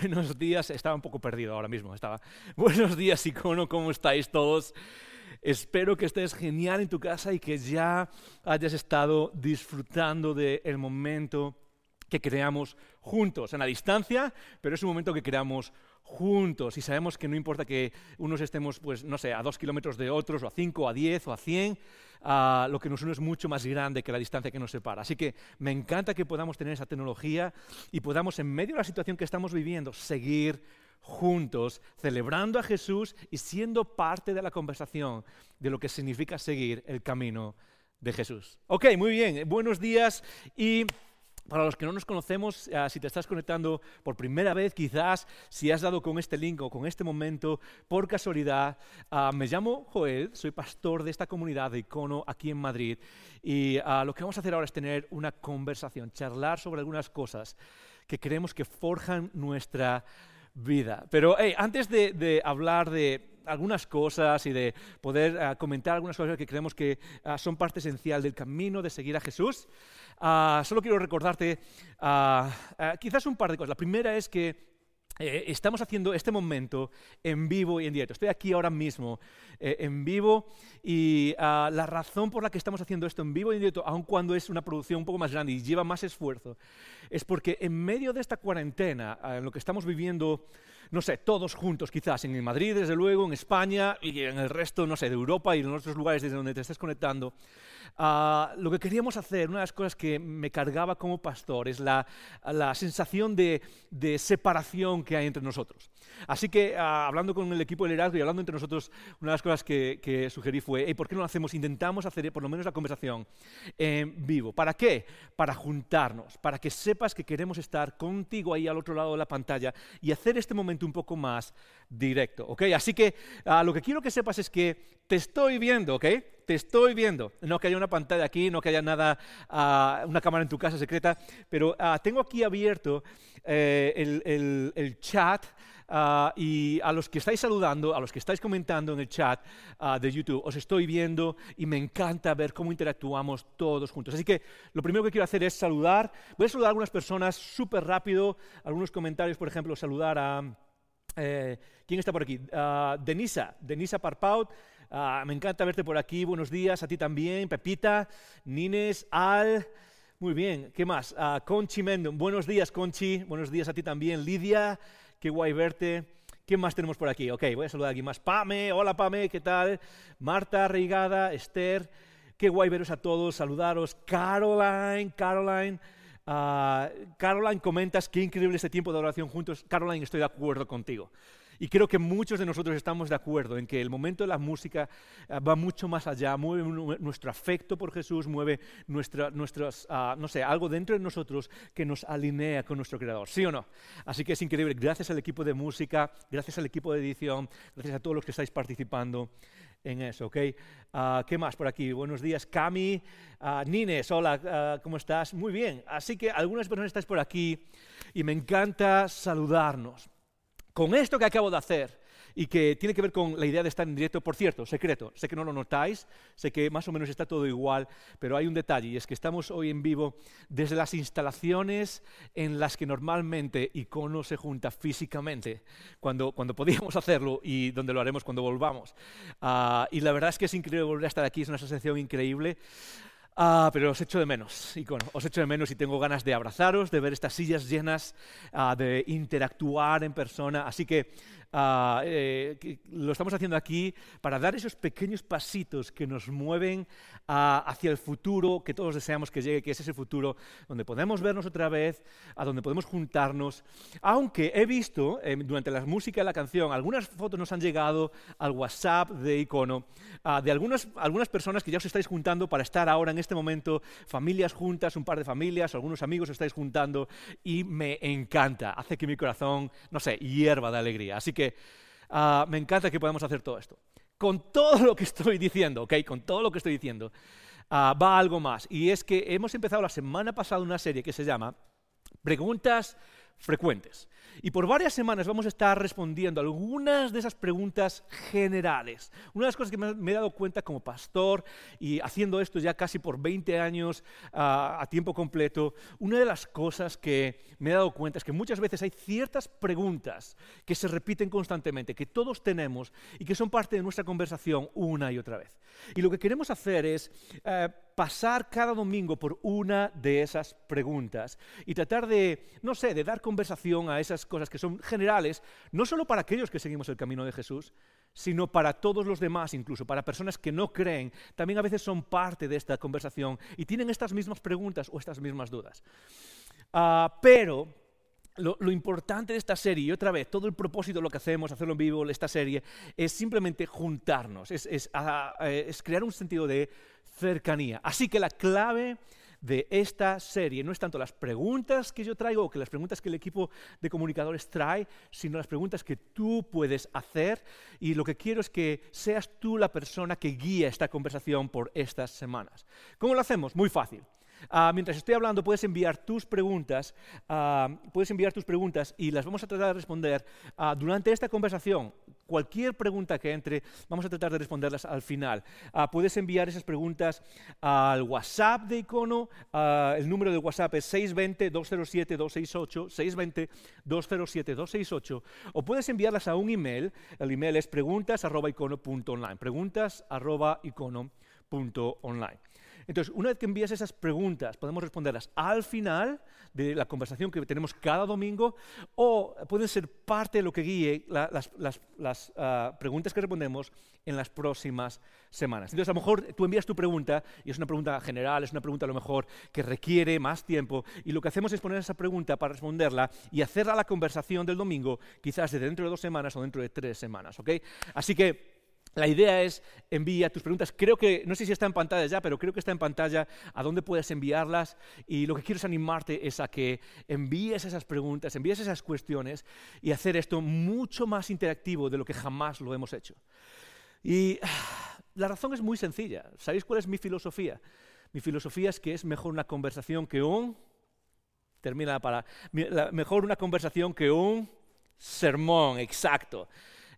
Buenos días. Estaba un poco perdido ahora mismo. Estaba. Buenos días, Icono, ¿cómo estáis todos? Espero que estés genial en tu casa y que ya hayas estado disfrutando del momento que creamos juntos, en la distancia, pero es un momento que creamos juntos y sabemos que no importa que unos estemos, pues, no sé, a dos kilómetros de otros, o a cinco, o a diez, o a cien, uh, lo que nos une es mucho más grande que la distancia que nos separa. Así que me encanta que podamos tener esa tecnología y podamos, en medio de la situación que estamos viviendo, seguir juntos, celebrando a Jesús y siendo parte de la conversación de lo que significa seguir el camino de Jesús. Ok, muy bien, buenos días y para los que no nos conocemos, uh, si te estás conectando por primera vez, quizás si has dado con este link o con este momento por casualidad, uh, me llamo Joel, soy pastor de esta comunidad de Icono aquí en Madrid y uh, lo que vamos a hacer ahora es tener una conversación, charlar sobre algunas cosas que creemos que forjan nuestra vida. Pero hey, antes de, de hablar de algunas cosas y de poder uh, comentar algunas cosas que creemos que uh, son parte esencial del camino de seguir a Jesús, uh, solo quiero recordarte quizás un par de cosas. La primera es que eh, estamos haciendo este momento en vivo y en directo. Estoy aquí ahora mismo eh, en vivo y uh, la razón por la que estamos haciendo esto en vivo y en directo, aun cuando es una producción un poco más grande y lleva más esfuerzo, es porque en medio de esta cuarentena, en lo que estamos viviendo, no sé, todos juntos quizás, en Madrid desde luego, en España y en el resto, no sé, de Europa y en otros lugares desde donde te estés conectando, Uh, lo que queríamos hacer, una de las cosas que me cargaba como pastor, es la, sensación de, separación que hay entre nosotros. Así que, uh, hablando con el equipo del liderazgo y hablando entre nosotros, una de las cosas que, sugerí fue, hey, ¿por qué no lo hacemos? Intentamos hacer por lo menos la conversación en vivo. ¿Para qué? Para juntarnos, para que sepas que queremos estar contigo ahí al otro lado de la pantalla y hacer este momento un poco más directo. ¿ok? Así que uh, lo que quiero que sepas es que te estoy viendo, ¿ok? Te estoy viendo. No que haya una pantalla aquí, no que haya nada, uh, una cámara en tu casa secreta, pero tengo aquí abierto eh, el, chat. Uh, y a los que estáis saludando, a los que estáis comentando en el chat uh, de YouTube, os estoy viendo y me encanta ver cómo interactuamos todos juntos. Así que lo primero que quiero hacer es saludar. Voy a saludar a algunas personas súper rápido, algunos comentarios, por ejemplo, saludar a... Eh, ¿Quién está por aquí? Uh, Denisa, Denisa Parpaut. Me encanta verte por aquí. Buenos días a ti también. Pepita, Nines, Al. Muy bien. ¿Qué más? Uh, Conchi Mendon. Buenos días, Conchi. Buenos días a ti también. Lidia, qué guay verte. ¿Quién más tenemos por aquí? Ok, voy a saludar aquí más. Pame, hola Pame, ¿qué tal? Marta Reigada, Esther. Qué guay veros a todos, saludaros. Caroline, Caroline. Uh, Caroline, comentas qué increíble este tiempo de oración juntos. Caroline, estoy de acuerdo contigo. Y creo que muchos de nosotros estamos de acuerdo en que el momento de la música uh, va mucho más allá, mueve nuestro afecto por Jesús, mueve nuestra, nuestros, uh, no sé, algo dentro de nosotros que nos alinea con nuestro Creador, ¿sí o no? Así que es increíble. Gracias al equipo de música, gracias al equipo de edición, gracias a todos los que estáis participando en eso, ¿ok? Uh, ¿Qué más por aquí? Buenos días, Cami, uh, Nines, hola, uh, ¿cómo estás? Muy bien, así que algunas personas estáis por aquí y me encanta saludarnos. Con esto que acabo de hacer y que tiene que ver con la idea de estar en directo, por cierto, secreto, sé que no lo notáis, sé que más o menos está todo igual, pero hay un detalle y es que estamos hoy en vivo desde las instalaciones en las que normalmente Icono se junta físicamente, cuando, cuando podíamos hacerlo y donde lo haremos cuando volvamos. Uh, y la verdad es que es increíble volver a estar aquí, es una sensación increíble. Ah, pero os echo de menos, os echo de menos y tengo ganas de abrazaros, de ver estas sillas llenas, ah, de interactuar en persona. Así que Uh, eh, lo estamos haciendo aquí para dar esos pequeños pasitos que nos mueven uh, hacia el futuro que todos deseamos que llegue, que es ese futuro donde podemos vernos otra vez, a donde podemos juntarnos. Aunque he visto eh, durante la música de la canción, algunas fotos nos han llegado al WhatsApp de Icono, uh, de algunas, algunas personas que ya os estáis juntando para estar ahora en este momento, familias juntas, un par de familias, algunos amigos os estáis juntando y me encanta, hace que mi corazón, no sé, hierva de alegría. Así que uh, me encanta que podamos hacer todo esto. con todo lo que estoy diciendo, ¿ok? Con todo lo que estoy diciendo, ah, va algo más. Y es que hemos empezado la semana pasada una serie que se llama Preguntas frecuentes. Y por varias semanas vamos a estar respondiendo algunas de esas preguntas generales. Una de las cosas que me he dado cuenta como pastor y haciendo esto ya casi por 20 años a tiempo completo, una de las cosas que me he dado cuenta es que muchas veces hay ciertas preguntas que se repiten constantemente, que todos tenemos y que son parte de nuestra conversación una y otra vez. Y lo que queremos hacer es eh, pasar cada domingo por una de esas preguntas y tratar de, no sé, de dar conversación a esas cosas que son generales, no solo para aquellos que seguimos el camino de Jesús, sino para todos los demás, incluso para personas que no creen, también a veces son parte de esta conversación y tienen estas mismas preguntas o estas mismas dudas. Ah, pero lo, importante de esta serie, y otra vez, todo el propósito de lo que hacemos, hacerlo en vivo, esta serie, es simplemente juntarnos, es, ah, eh, es crear un sentido de cercanía. Así que la clave de esta serie no es tanto las preguntas que yo traigo o que las preguntas que el equipo de comunicadores trae, sino las preguntas que tú puedes hacer y lo que quiero es que seas tú la persona que guía esta conversación por estas semanas. ¿Cómo lo hacemos? Muy fácil. Ah, mientras estoy hablando, puedes enviar tus preguntas, ah, puedes enviar tus preguntas y las vamos a tratar de responder ah, durante esta conversación. Cualquier pregunta que entre, vamos a tratar de responderlas al final. puedes enviar esas preguntas al WhatsApp de Icono. el número de WhatsApp es 620-207-268, 620-207-268. O puedes enviarlas a un email. El email es preguntas.icono.online. Preguntas.icono.online. Entonces, una vez que envías esas preguntas, podemos responderlas al final de la conversación que tenemos cada domingo o pueden ser parte de lo que guíe las, ah, preguntas que respondemos en las próximas semanas. Entonces, a lo mejor tú envías tu pregunta y es una pregunta general, es una pregunta a lo mejor que requiere más tiempo y lo que hacemos es poner esa pregunta para responderla y hacerla la conversación del domingo, quizás de dentro de dos semanas o dentro de tres semanas. ¿ok? Así que la idea es envía tus preguntas. Creo que, no sé si está en pantalla ya, pero creo que está en pantalla a dónde puedes enviarlas. Y lo que quiero es animarte es a que envíes esas preguntas, envíes esas cuestiones y hacer esto mucho más interactivo de lo que jamás lo hemos hecho. Y la razón es muy sencilla. ¿Sabéis cuál es mi filosofía? Mi filosofía es que es mejor una conversación que un... Termina para... Mejor una conversación que un sermón, exacto.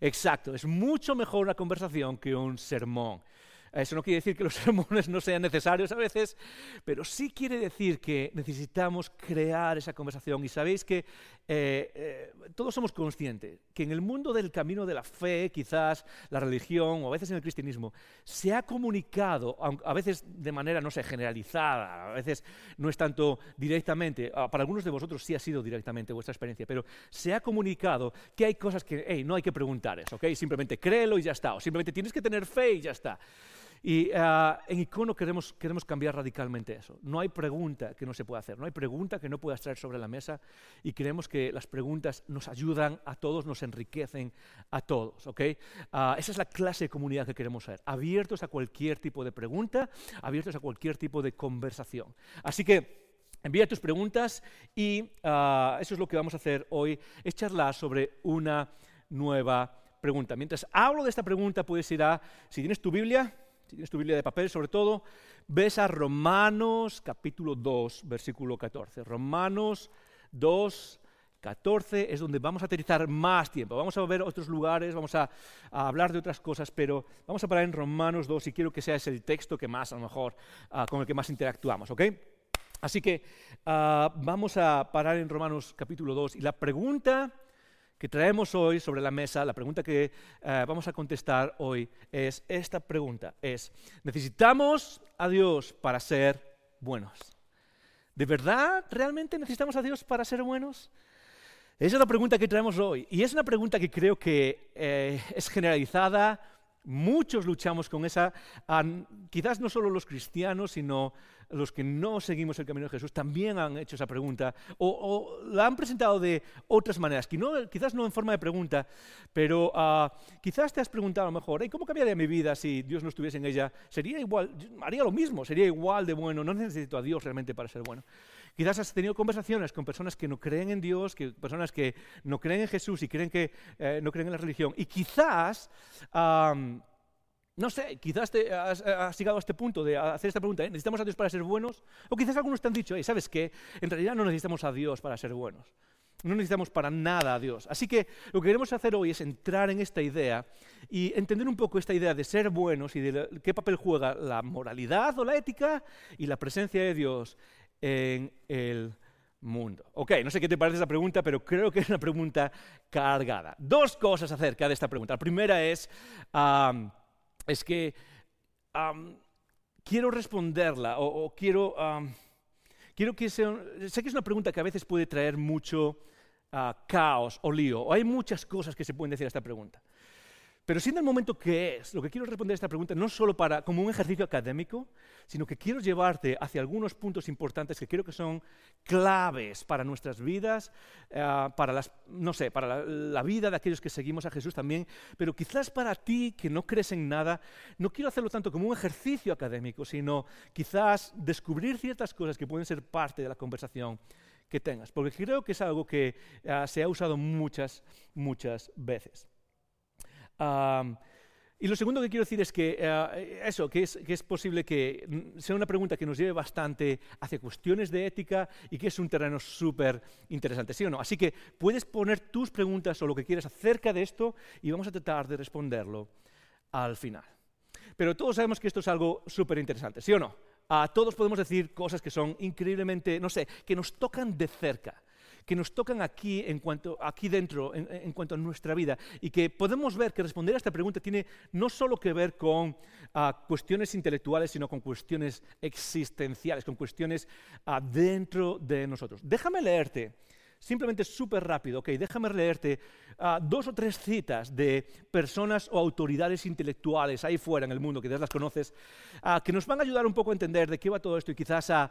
Exacto, es mucho mejor una conversación que un sermón. Eso no quiere decir que los sermones no sean necesarios a veces, pero sí quiere decir que necesitamos crear esa conversación. Y sabéis que eh, eh, todos somos conscientes que en el mundo del camino de la fe, quizás la religión o a veces en el cristianismo, se ha comunicado, a veces de manera, no sé, generalizada, a veces no es tanto directamente, ah, para algunos de vosotros sí ha sido directamente vuestra experiencia, pero se ha comunicado que hay cosas que, no hay que preguntar eso, ¿ok? Simplemente créelo y ya está, o simplemente tienes que tener fe y ya está. Y ah, en Icono queremos, queremos cambiar radicalmente eso. No hay pregunta que no se pueda hacer, no hay pregunta que no puedas traer sobre la mesa y creemos que las preguntas nos ayudan a todos, nos enriquecen a todos. ¿okay? Ah, esa es la clase de comunidad que queremos ser, abiertos a cualquier tipo de pregunta, abiertos a cualquier tipo de conversación. Así que... Envía tus preguntas y ah, eso es lo que vamos a hacer hoy, es charlar sobre una nueva pregunta. Mientras hablo de esta pregunta, puedes ir a, si tienes tu Biblia, si tienes tu Biblia de papel sobre todo, ves a Romanos capítulo 2, versículo 14. Romanos 2, 14 es donde vamos a aterrizar más tiempo. Vamos a ver otros lugares, vamos a, hablar de otras cosas, pero vamos a parar en Romanos 2 y quiero que sea ese el texto que más, a lo mejor, ah, con el que más interactuamos, ¿ok? Así que ah, vamos a parar en Romanos capítulo 2 y la pregunta que traemos hoy sobre la mesa, la pregunta que eh, vamos a contestar hoy es esta pregunta, es, ¿necesitamos a Dios para ser buenos? ¿De verdad realmente necesitamos a Dios para ser buenos? Esa es la pregunta que traemos hoy y es una pregunta que creo que eh, es generalizada, muchos luchamos con esa, quizás no solo los cristianos, sino los que no seguimos el camino de Jesús también han hecho esa pregunta o, la han presentado de otras maneras, quizás no en forma de pregunta, pero ah, quizás te has preguntado a lo mejor, ¿cómo cambiaría mi vida si Dios no estuviese en ella? Sería igual, haría lo mismo, sería igual de bueno, no necesito a Dios realmente para ser bueno. Quizás has tenido conversaciones con personas que no creen en Dios, que, personas que no creen en Jesús y creen que eh, no creen en la religión. Y quizás no sé, quizás te has, llegado a este punto de hacer esta pregunta, ¿eh? ¿necesitamos a Dios para ser buenos? O quizás algunos te han dicho, ¿sabes qué? En realidad no necesitamos a Dios para ser buenos. No necesitamos para nada a Dios. Así que lo que queremos hacer hoy es entrar en esta idea y entender un poco esta idea de ser buenos y de qué papel juega la moralidad o la ética y la presencia de Dios en el mundo. Ok, no sé qué te parece esa pregunta, pero creo que es una pregunta cargada. Dos cosas acerca de esta pregunta. La primera es, es que quiero responderla o, quiero, quiero que sea... Sé que es una pregunta que a veces puede traer mucho caos o lío. O hay muchas cosas que se pueden decir a esta pregunta. Pero siendo el momento que es, lo que quiero responder a esta pregunta no solo para, como un ejercicio académico, sino que quiero llevarte hacia algunos puntos importantes que creo que son claves para nuestras vidas, eh, para, las, no sé, para la, vida de aquellos que seguimos a Jesús también, pero quizás para ti que no crees en nada, no quiero hacerlo tanto como un ejercicio académico, sino quizás descubrir ciertas cosas que pueden ser parte de la conversación que tengas, porque creo que es algo que uh, se ha usado muchas, muchas veces. Um, y lo segundo que quiero decir es que uh, eso, que es, que es, posible que sea una pregunta que nos lleve bastante hacia cuestiones de ética y que es un terreno súper interesante, ¿sí o no? Así que puedes poner tus preguntas o lo que quieras acerca de esto y vamos a tratar de responderlo al final. Pero todos sabemos que esto es algo súper interesante, ¿sí o no? a todos podemos decir cosas que son increíblemente, no sé, que nos tocan de cerca, que nos tocan aquí, en cuanto, aquí dentro, en, cuanto a nuestra vida, y que podemos ver que responder a esta pregunta tiene no solo que ver con ah, cuestiones intelectuales, sino con cuestiones existenciales, con cuestiones uh, dentro de nosotros. Déjame leerte simplemente súper rápido, ok, déjame leerte ah, dos o tres citas de personas o autoridades intelectuales ahí fuera en el mundo, que las conoces, ah, que nos van a ayudar un poco a entender de qué va todo esto y quizás a,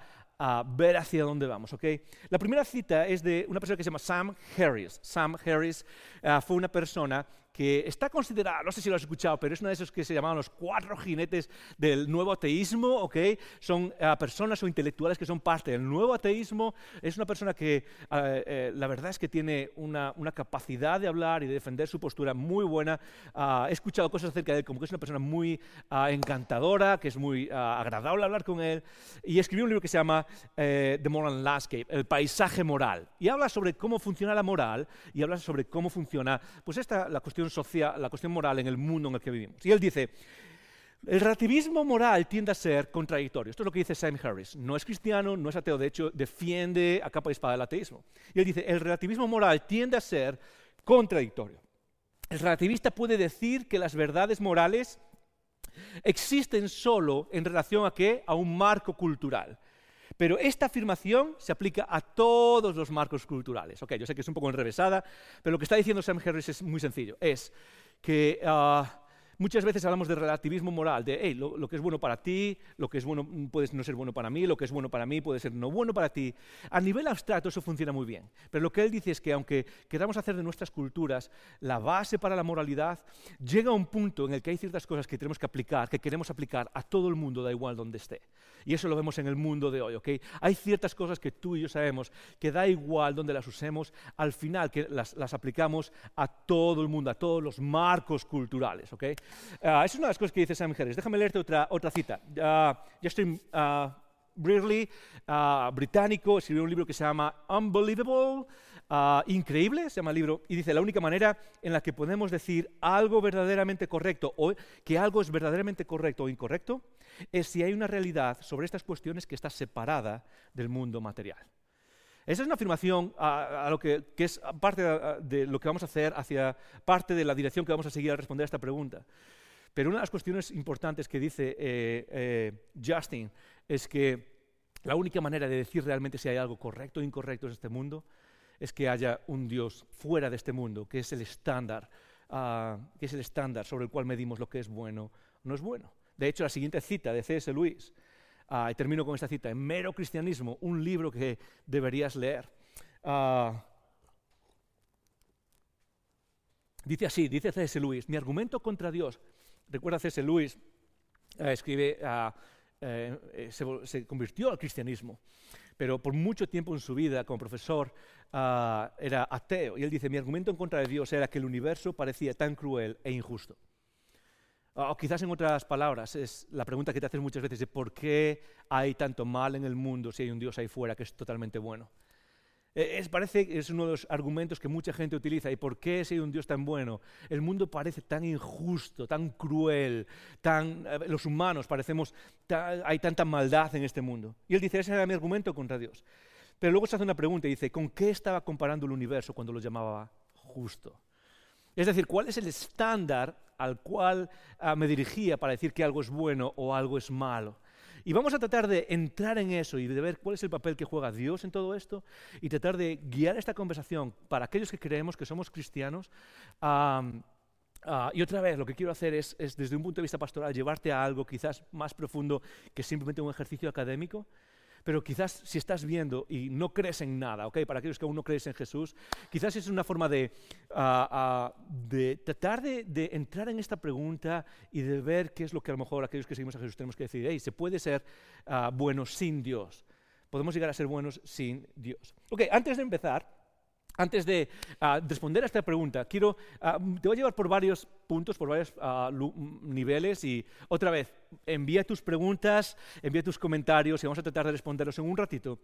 ver hacia dónde vamos, ok. La primera cita es de una persona que se llama Sam Harris. Sam Harris ah, fue una persona que está considerada, no sé si lo has escuchado, pero es uno de esos que se llamaban los cuatro jinetes del nuevo ateísmo, ¿ok? Son uh, personas o intelectuales que son parte del nuevo ateísmo. Es una persona que uh, eh, la verdad es que tiene una, una, capacidad de hablar y de defender su postura muy buena. Uh, he escuchado cosas acerca de él, como que es una persona muy encantadora, que es muy agradable hablar con él. Y escribió un libro que se llama The Moral Landscape, El paisaje moral. Y habla sobre cómo funciona la moral y habla sobre cómo funciona, pues esta, la cuestión social, la cuestión moral en el mundo en el que vivimos. Y él dice, el relativismo moral tiende a ser contradictorio. Esto es lo que dice Sam Harris. No es cristiano, no es ateo, de hecho defiende a capa y espada el ateísmo. Y él dice, el relativismo moral tiende a ser contradictorio. El relativista puede decir que las verdades morales existen solo en relación a qué? A un marco cultural. Pero esta afirmación se aplica a todos los marcos culturales. Ok, yo sé que es un poco enrevesada, pero lo que está diciendo Sam Harris es muy sencillo. Es que ah, Muchas veces hablamos de relativismo moral, de lo, que es bueno para ti, lo que es bueno mm, puede no ser bueno para mí, lo que es bueno para mí puede ser no bueno para ti. A nivel abstracto eso funciona muy bien, pero lo que él dice es que aunque queramos hacer de nuestras culturas la base para la moralidad, llega un punto en el que hay ciertas cosas que tenemos que aplicar, que queremos aplicar a todo el mundo, da igual donde esté. Y eso lo vemos en el mundo de hoy, ¿ok? Hay ciertas cosas que tú y yo sabemos que da igual donde las usemos, al final que las, las aplicamos a todo el mundo, a todos los marcos culturales, ¿ok? Uh, es una de las cosas que dice Sam Harris. Déjame leerte otra, otra cita. Uh, Justin uh, británico, escribió un libro que se llama Unbelievable, increíble, se llama libro, y dice, la única manera en la que podemos decir algo verdaderamente correcto o que algo es verdaderamente correcto o incorrecto es si hay una realidad sobre estas cuestiones que está separada del mundo material. Esa es una afirmación a, lo que, es parte de, lo que vamos a hacer hacia parte de la dirección que vamos a seguir a responder a esta pregunta. Pero una de las cuestiones importantes que dice eh, eh, Justin es que la única manera de decir realmente si hay algo correcto o incorrecto en este mundo es que haya un Dios fuera de este mundo, que es el estándar, ah, que es el estándar sobre el cual medimos lo que es bueno o no es bueno. De hecho, la siguiente cita de C.S. Lewis, ah, y termino con esta cita, en Mero Cristianismo, un libro que deberías leer. Ah, dice así, dice C.S. Lewis, mi argumento contra Dios recuerda C.S. Lewis, eh, escribe, eh, eh, se, convirtió al cristianismo, pero por mucho tiempo en su vida como profesor ah, era ateo. Y él dice, mi argumento en contra de Dios era que el universo parecía tan cruel e injusto. O quizás en otras palabras, es la pregunta que te haces muchas veces de por qué hay tanto mal en el mundo si hay un Dios ahí fuera que es totalmente bueno. E, es, parece es uno de los argumentos que mucha gente utiliza. ¿Y por qué si hay un Dios tan bueno? El mundo parece tan injusto, tan cruel, tan, los humanos parecemos, hay tanta maldad en este mundo. Y él dice, ese era mi argumento contra Dios. Pero luego se hace una pregunta y dice, ¿con qué estaba comparando el universo cuando lo llamaba justo? Es decir, ¿cuál es el estándar al cual ah, me dirigía para decir que algo es bueno o algo es malo? Y vamos a tratar de entrar en eso y de ver cuál es el papel que juega Dios en todo esto y tratar de guiar esta conversación para aquellos que creemos que somos cristianos. y otra vez, lo que quiero hacer es, desde un punto de vista pastoral, llevarte a algo quizás más profundo que simplemente un ejercicio académico pero quizás si estás viendo y no crees en nada, ¿ok? Para aquellos que aún no crees en Jesús, quizás es una forma de, ah, ah, de tratar de, entrar en esta pregunta y de ver qué es lo que a lo mejor aquellos que seguimos a Jesús tenemos que decir. Hey, se puede ser uh, buenos sin Dios. Podemos llegar a ser buenos sin Dios. Ok, antes de empezar, antes de ah, responder a esta pregunta, quiero, ah, te voy a llevar por varios puntos, por varios ah, niveles y otra vez, envía tus preguntas, envía tus comentarios y vamos a tratar de responderlos en un ratito.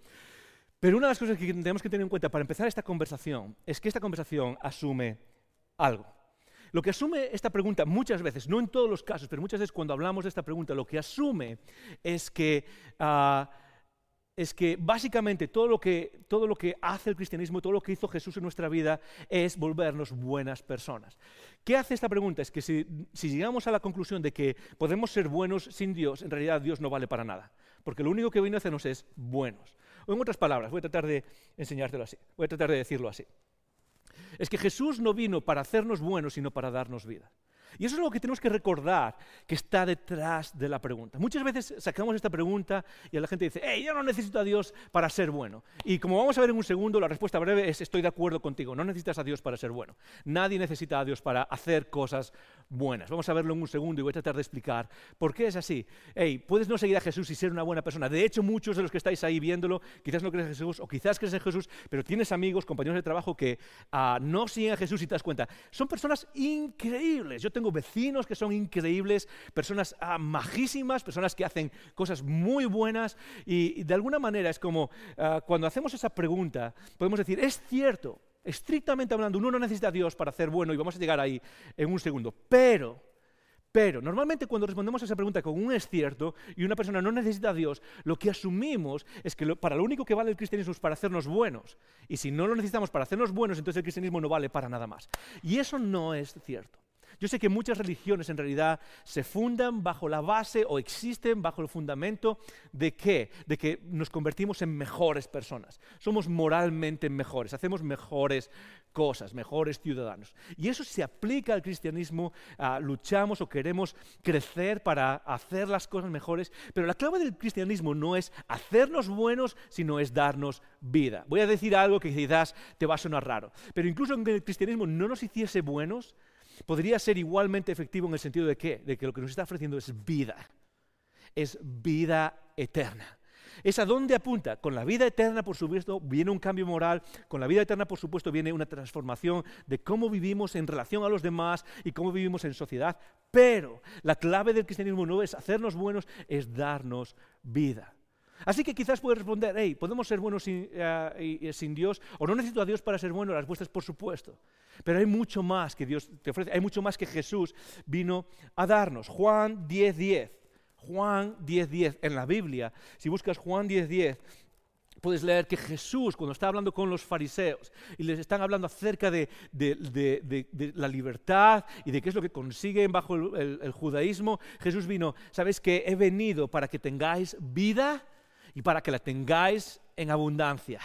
Pero una de las cosas que tenemos que tener en cuenta para empezar esta conversación es que esta conversación asume algo. Lo que asume esta pregunta muchas veces, no en todos los casos, pero muchas veces cuando hablamos de esta pregunta, lo que asume es que es que básicamente todo lo que, todo lo que hace el cristianismo, todo lo que hizo Jesús en nuestra vida es volvernos buenas personas. ¿Qué hace esta pregunta? Es que si, si llegamos a la conclusión de que podemos ser buenos sin Dios, en realidad Dios no vale para nada, porque lo único que vino a hacernos es buenos. O en otras palabras, voy a tratar de enseñártelo así, voy a tratar de decirlo así. Es que Jesús no vino para hacernos buenos, sino para darnos vida. Y eso es lo que tenemos que recordar que está detrás de la pregunta. Muchas veces sacamos esta pregunta y la gente dice, hey, yo no necesito a Dios para ser bueno. Y como vamos a ver en un segundo, la respuesta breve es, estoy de acuerdo contigo, no necesitas a Dios para ser bueno. Nadie necesita a Dios para hacer cosas buenas. Vamos a verlo en un segundo y voy a tratar de explicar por qué es así. Hey, puedes no seguir a Jesús y ser una buena persona. De hecho, muchos de los que estáis ahí viéndolo, quizás no crees en Jesús o quizás crees en Jesús, pero tienes amigos, compañeros de trabajo que ah, no siguen a Jesús y te das cuenta. Son personas increíbles. Yo tengo vecinos que son increíbles, personas ah, majísimas, personas que hacen cosas muy buenas y, de alguna manera es como ah, cuando hacemos esa pregunta, podemos decir, es cierto, estrictamente hablando, uno no necesita a Dios para hacer bueno y vamos a llegar ahí en un segundo, pero... Pero normalmente cuando respondemos a esa pregunta con un es cierto y una persona no necesita a Dios, lo que asumimos es que para lo único que vale el cristianismo es para hacernos buenos. Y si no lo necesitamos para hacernos buenos, entonces el cristianismo no vale para nada más. Y eso no es cierto. Yo sé que muchas religiones en realidad se fundan bajo la base o existen bajo el fundamento de qué? De que nos convertimos en mejores personas. Somos moralmente mejores, hacemos mejores cosas, mejores ciudadanos. Y eso se aplica al cristianismo, luchamos o queremos crecer para hacer las cosas mejores, pero la clave del cristianismo no es hacernos buenos, sino es darnos vida. Voy a decir algo que quizás te va a sonar raro, pero incluso aunque el cristianismo no nos hiciese buenos, podría ser igualmente efectivo en el sentido de que, de que lo que nos está ofreciendo es vida, es vida eterna. ¿Es a dónde apunta? Con la vida eterna, por supuesto, viene un cambio moral, con la vida eterna, por supuesto, viene una transformación de cómo vivimos en relación a los demás y cómo vivimos en sociedad, pero la clave del cristianismo no es hacernos buenos, es darnos vida. Así que quizás puedes responder, hey, ¿podemos ser buenos sin, eh, Dios? ¿O no necesito a Dios para ser bueno? La respuesta es por supuesto. Pero hay mucho más que Dios te ofrece, hay mucho más que Jesús vino a darnos. Juan 10.10. Juan 10.10 en la Biblia, si buscas Juan 10.10, puedes leer que Jesús, cuando está hablando con los fariseos y les están hablando acerca de, la libertad y de qué es lo que consiguen bajo el, judaísmo, Jesús vino, ¿sabes que he venido para que tengáis vida y para que la tengáis en abundancia.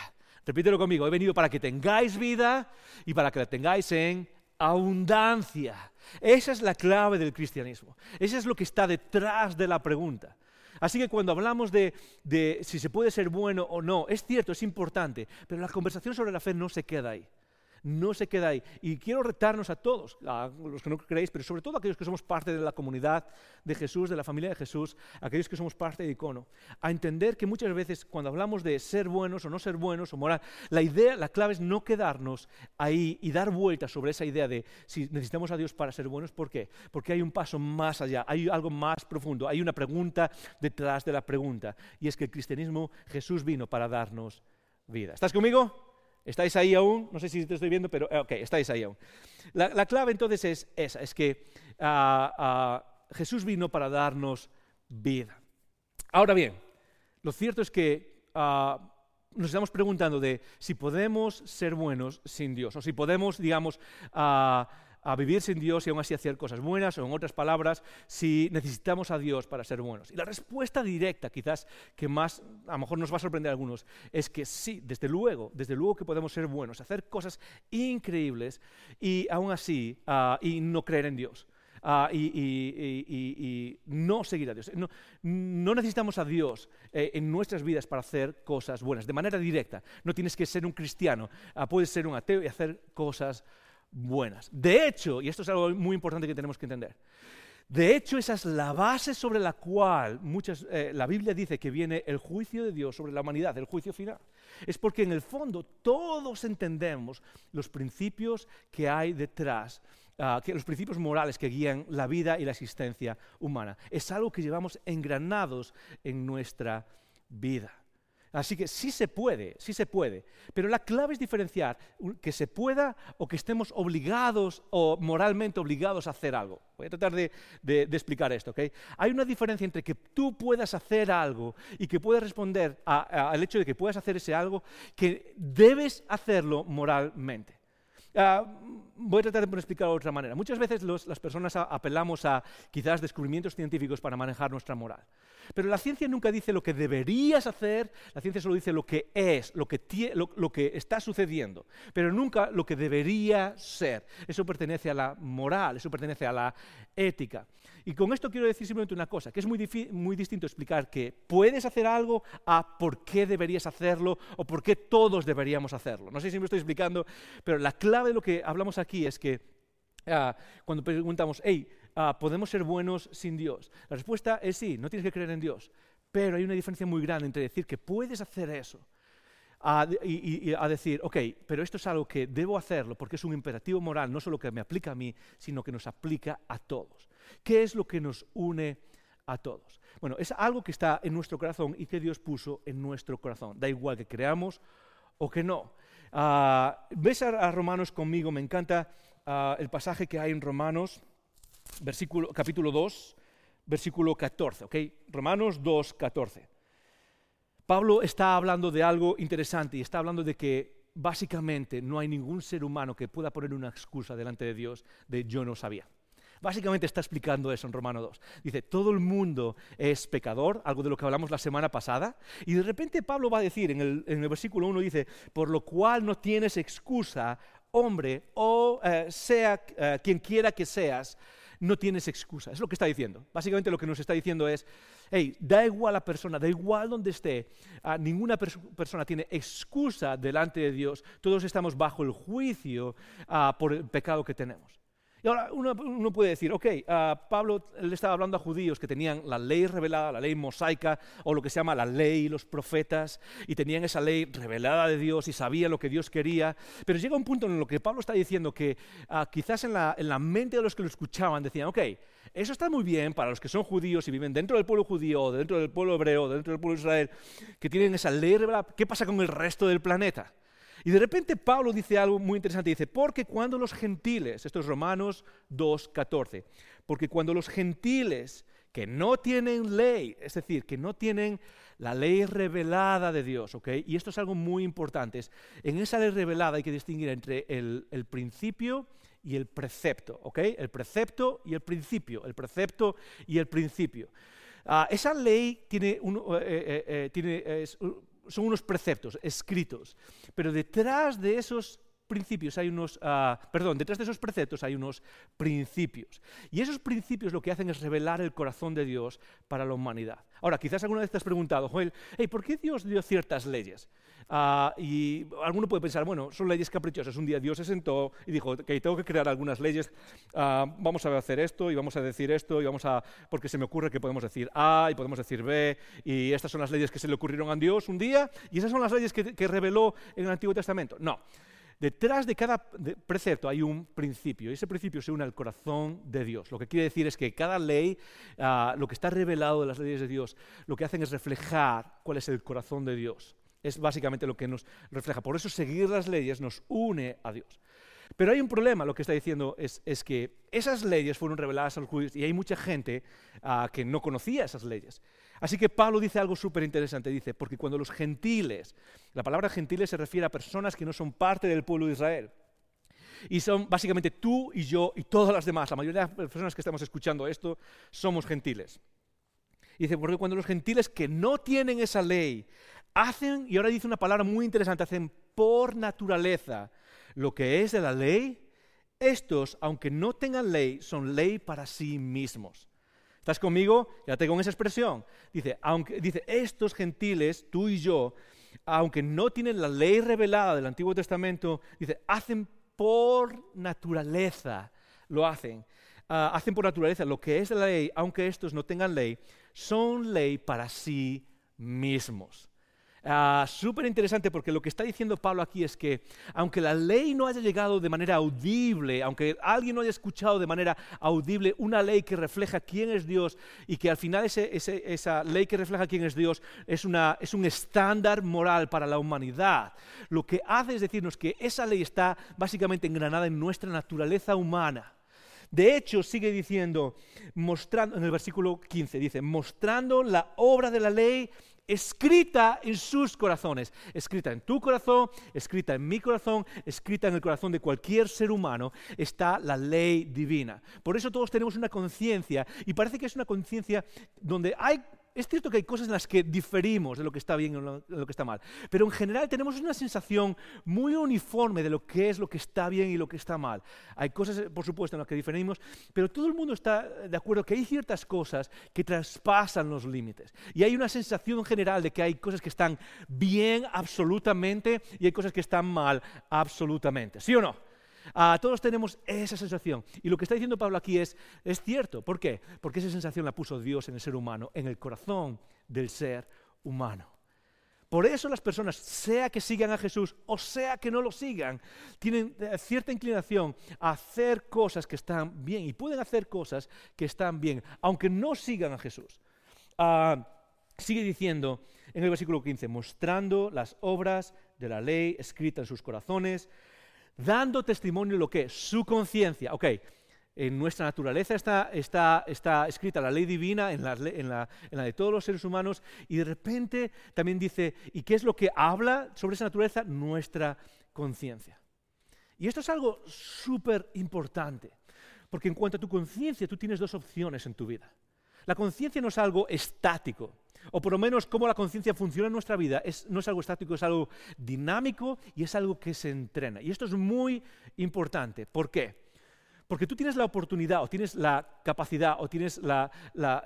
Repítelo conmigo, he venido para que tengáis vida y para que la tengáis en abundancia. Esa es la clave del cristianismo. Eso es lo que está detrás de la pregunta. Así que cuando hablamos de, si se puede ser bueno o no, es cierto, es importante, pero la conversación sobre la fe no se queda ahí. No se queda ahí. Y quiero retarnos a todos, a los que no creéis, pero sobre todo a aquellos que somos parte de la comunidad de Jesús, de la familia de Jesús, aquellos que somos parte de Icono, a entender que muchas veces cuando hablamos de ser buenos o no ser buenos o moral, la idea, la clave es no quedarnos ahí y dar vueltas sobre esa idea de si necesitamos a Dios para ser buenos. ¿Por qué? Porque hay un paso más allá, hay algo más profundo, hay una pregunta detrás de la pregunta. Y es que el cristianismo, Jesús vino para darnos vida. ¿Estás conmigo? ¿Estáis ahí aún? No sé si te estoy viendo, pero eh, ok, estáis ahí aún. La, clave entonces es esa, es que ah, ah, Jesús vino para darnos vida. Ahora bien, lo cierto es que ah, nos estamos preguntando de si podemos ser buenos sin Dios, o si podemos, digamos, a vivir sin Dios y aún así hacer cosas buenas, o en otras palabras, si necesitamos a Dios para ser buenos. Y la respuesta directa, quizás que más, a lo mejor nos va a sorprender a algunos, es que sí, desde luego, desde luego que podemos ser buenos, hacer cosas increíbles y aún así, ah, y no creer en Dios. Ah, y, no seguir a Dios. No, necesitamos a Dios eh, en nuestras vidas para hacer cosas buenas, de manera directa. No tienes que ser un cristiano, ah, puedes ser un ateo y hacer cosas buenas. De hecho, y esto es algo muy importante que tenemos que entender, de hecho esa es la base sobre la cual muchas, eh, la Biblia dice que viene el juicio de Dios sobre la humanidad, el juicio final. Es porque en el fondo todos entendemos los principios que hay detrás, ah, que los principios morales que guían la vida y la existencia humana. Es algo que llevamos engranados en nuestra vida. Así que sí se puede, sí se puede. Pero la clave es diferenciar que se pueda o que estemos obligados o moralmente obligados a hacer algo. Voy a tratar de, explicar esto. ¿okay? Hay una diferencia entre que tú puedas hacer algo y que puedas responder al hecho de que puedas hacer ese algo, que debes hacerlo moralmente. Ah, voy a tratar de explicarlo de otra manera. Muchas veces las personas apelamos a quizás descubrimientos científicos para manejar nuestra moral. Pero la ciencia nunca dice lo que deberías hacer, la ciencia solo dice lo que es, lo que, lo que está sucediendo, pero nunca lo que debería ser. Eso pertenece a la moral, eso pertenece a la ética. Y con esto quiero decir simplemente una cosa, que es muy, muy distinto explicar que puedes hacer algo a por qué deberías hacerlo o por qué todos deberíamos hacerlo. No sé si me estoy explicando, pero la clave de lo que hablamos aquí es que ah, cuando preguntamos, hey, ah, ¿podemos ser buenos sin Dios? La respuesta es sí, no tienes que creer en Dios, pero hay una diferencia muy grande entre decir que puedes hacer eso y, decir, ok, pero esto es algo que debo hacerlo porque es un imperativo moral, no solo que me aplica a mí, sino que nos aplica a todos. ¿Qué es lo que nos une a todos? Bueno, es algo que está en nuestro corazón y que Dios puso en nuestro corazón. Da igual que creamos o que no. Ah, ves a, Romanos conmigo, me encanta ah, el pasaje que hay en Romanos, versículo, capítulo 2, versículo 14. ¿okay? Romanos 2, 14. Pablo está hablando de algo interesante y está hablando de que básicamente no hay ningún ser humano que pueda poner una excusa delante de Dios de yo no sabía. Básicamente está explicando eso en Romano 2. Dice, todo el mundo es pecador, algo de lo que hablamos la semana pasada, y de repente Pablo va a decir, en el, versículo 1 dice, por lo cual no tienes excusa, hombre, o eh, sea eh, quien quiera que seas, no tienes excusa. Es lo que está diciendo. Básicamente lo que nos está diciendo es, hey, da igual la persona, da igual donde esté, ah, ninguna persona tiene excusa delante de Dios. Todos estamos bajo el juicio ah, por el pecado que tenemos. Y ahora uno, puede decir, ok, ah, Pablo le estaba hablando a judíos que tenían la ley revelada, la ley mosaica, o lo que se llama la ley y los profetas, y tenían esa ley revelada de Dios y sabían lo que Dios quería. Pero llega un punto en lo que Pablo está diciendo que ah, quizás en la, en la mente de los que lo escuchaban decían, ok, eso está muy bien para los que son judíos y viven dentro del pueblo judío, dentro del pueblo hebreo, dentro del pueblo de Israel, que tienen esa ley revelada. ¿Qué pasa con el resto del planeta? Y de repente Pablo dice algo muy interesante, dice, porque cuando los gentiles, esto es Romanos 2.14, porque cuando los gentiles que no tienen ley, es decir, que no tienen la ley revelada de Dios, ¿ok? Y esto es algo muy importante, en esa ley revelada hay que distinguir entre el, principio y el precepto, ¿ok? El precepto y el principio, el precepto y el principio. Ah, esa ley tiene, un, eh, eh, eh, tiene son unos preceptos escritos, pero detrás de esos principios hay unos, ah, perdón, detrás de esos preceptos hay unos principios. Y esos principios lo que hacen es revelar el corazón de Dios para la humanidad. Ahora, quizás alguna vez te has preguntado, Joel, ¿por qué Dios dio ciertas leyes? Ah, y alguno puede pensar, bueno, son leyes caprichosas. Un día Dios se sentó y dijo que tengo que crear algunas leyes. Ah, vamos a hacer esto y vamos a decir esto y vamos a. porque se me ocurre que podemos decir A y podemos decir B. Y estas son las leyes que se le ocurrieron a Dios un día y esas son las leyes que, que reveló en el Antiguo Testamento. No. Detrás de cada precepto hay un principio y ese principio se une al corazón de Dios. Lo que quiere decir es que cada ley, ah, lo que está revelado de las leyes de Dios, lo que hacen es reflejar cuál es el corazón de Dios. Es básicamente lo que nos refleja. Por eso seguir las leyes nos une a Dios. Pero hay un problema, lo que está diciendo es, que esas leyes fueron reveladas a los judíos y hay mucha gente ah, que no conocía esas leyes. Así que Pablo dice algo súper interesante, dice, porque cuando los gentiles, la palabra gentiles se refiere a personas que no son parte del pueblo de Israel, y son básicamente tú y yo y todas las demás, la mayoría de las personas que estamos escuchando esto, somos gentiles. Y dice, porque cuando los gentiles que no tienen esa ley hacen, y ahora dice una palabra muy interesante, hacen por naturaleza lo que es de la ley, estos, aunque no tengan ley, son ley para sí mismos. ¿Estás conmigo? Ya tengo esa expresión. Dice, aunque, dice, estos gentiles, tú y yo, aunque no tienen la ley revelada del Antiguo Testamento, dice, hacen por naturaleza, lo hacen. Ah, hacen por naturaleza lo que es la ley, aunque estos no tengan ley, son ley para sí mismos. Ah, súper interesante porque lo que está diciendo Pablo aquí es que aunque la ley no haya llegado de manera audible, aunque alguien no haya escuchado de manera audible una ley que refleja quién es Dios y que al final esa ley que refleja quién es Dios es, es un estándar moral para la humanidad, lo que hace es decirnos que esa ley está básicamente engranada en nuestra naturaleza humana. De hecho, sigue diciendo, mostrando, en el versículo 15, dice, mostrando la obra de la ley escrita en sus corazones, escrita en tu corazón, escrita en mi corazón, escrita en el corazón de cualquier ser humano, está la ley divina. Por eso todos tenemos una conciencia y parece que es una conciencia donde hay es cierto que hay cosas en las que diferimos de lo que está bien y de lo que está mal, pero en general tenemos una sensación muy uniforme de lo que es lo que está bien y lo que está mal. Hay cosas, por supuesto, en las que diferimos, pero todo el mundo está de acuerdo que hay ciertas cosas que traspasan los límites. Y hay una sensación general de que hay cosas que están bien absolutamente y hay cosas que están mal absolutamente. ¿Sí o no? Ah, todos tenemos esa sensación. Y lo que está diciendo Pablo aquí es, es cierto. ¿Por qué? Porque esa sensación la puso Dios en el ser humano, en el corazón del ser humano. Por eso las personas, sea que sigan a Jesús o sea que no lo sigan, tienen eh, cierta inclinación a hacer cosas que están bien y pueden hacer cosas que están bien, aunque no sigan a Jesús. Ah, sigue diciendo en el versículo 15, mostrando las obras de la ley escritas en sus corazones, dando testimonio lo que su conciencia. Ok, en nuestra naturaleza está, está, está escrita la ley divina, en la, en, la, en la, de todos los seres humanos, y de repente también dice, ¿y qué es lo que habla sobre esa naturaleza? Nuestra conciencia. Y esto es algo súper importante, porque en cuanto a tu conciencia, tú tienes dos opciones en tu vida. La conciencia no es algo estático, o por lo menos cómo la conciencia funciona en nuestra vida, no es algo estático, es algo dinámico y es algo que se entrena. Y esto es muy importante. ¿Por qué? Porque tú tienes la oportunidad o tienes la capacidad o tienes la,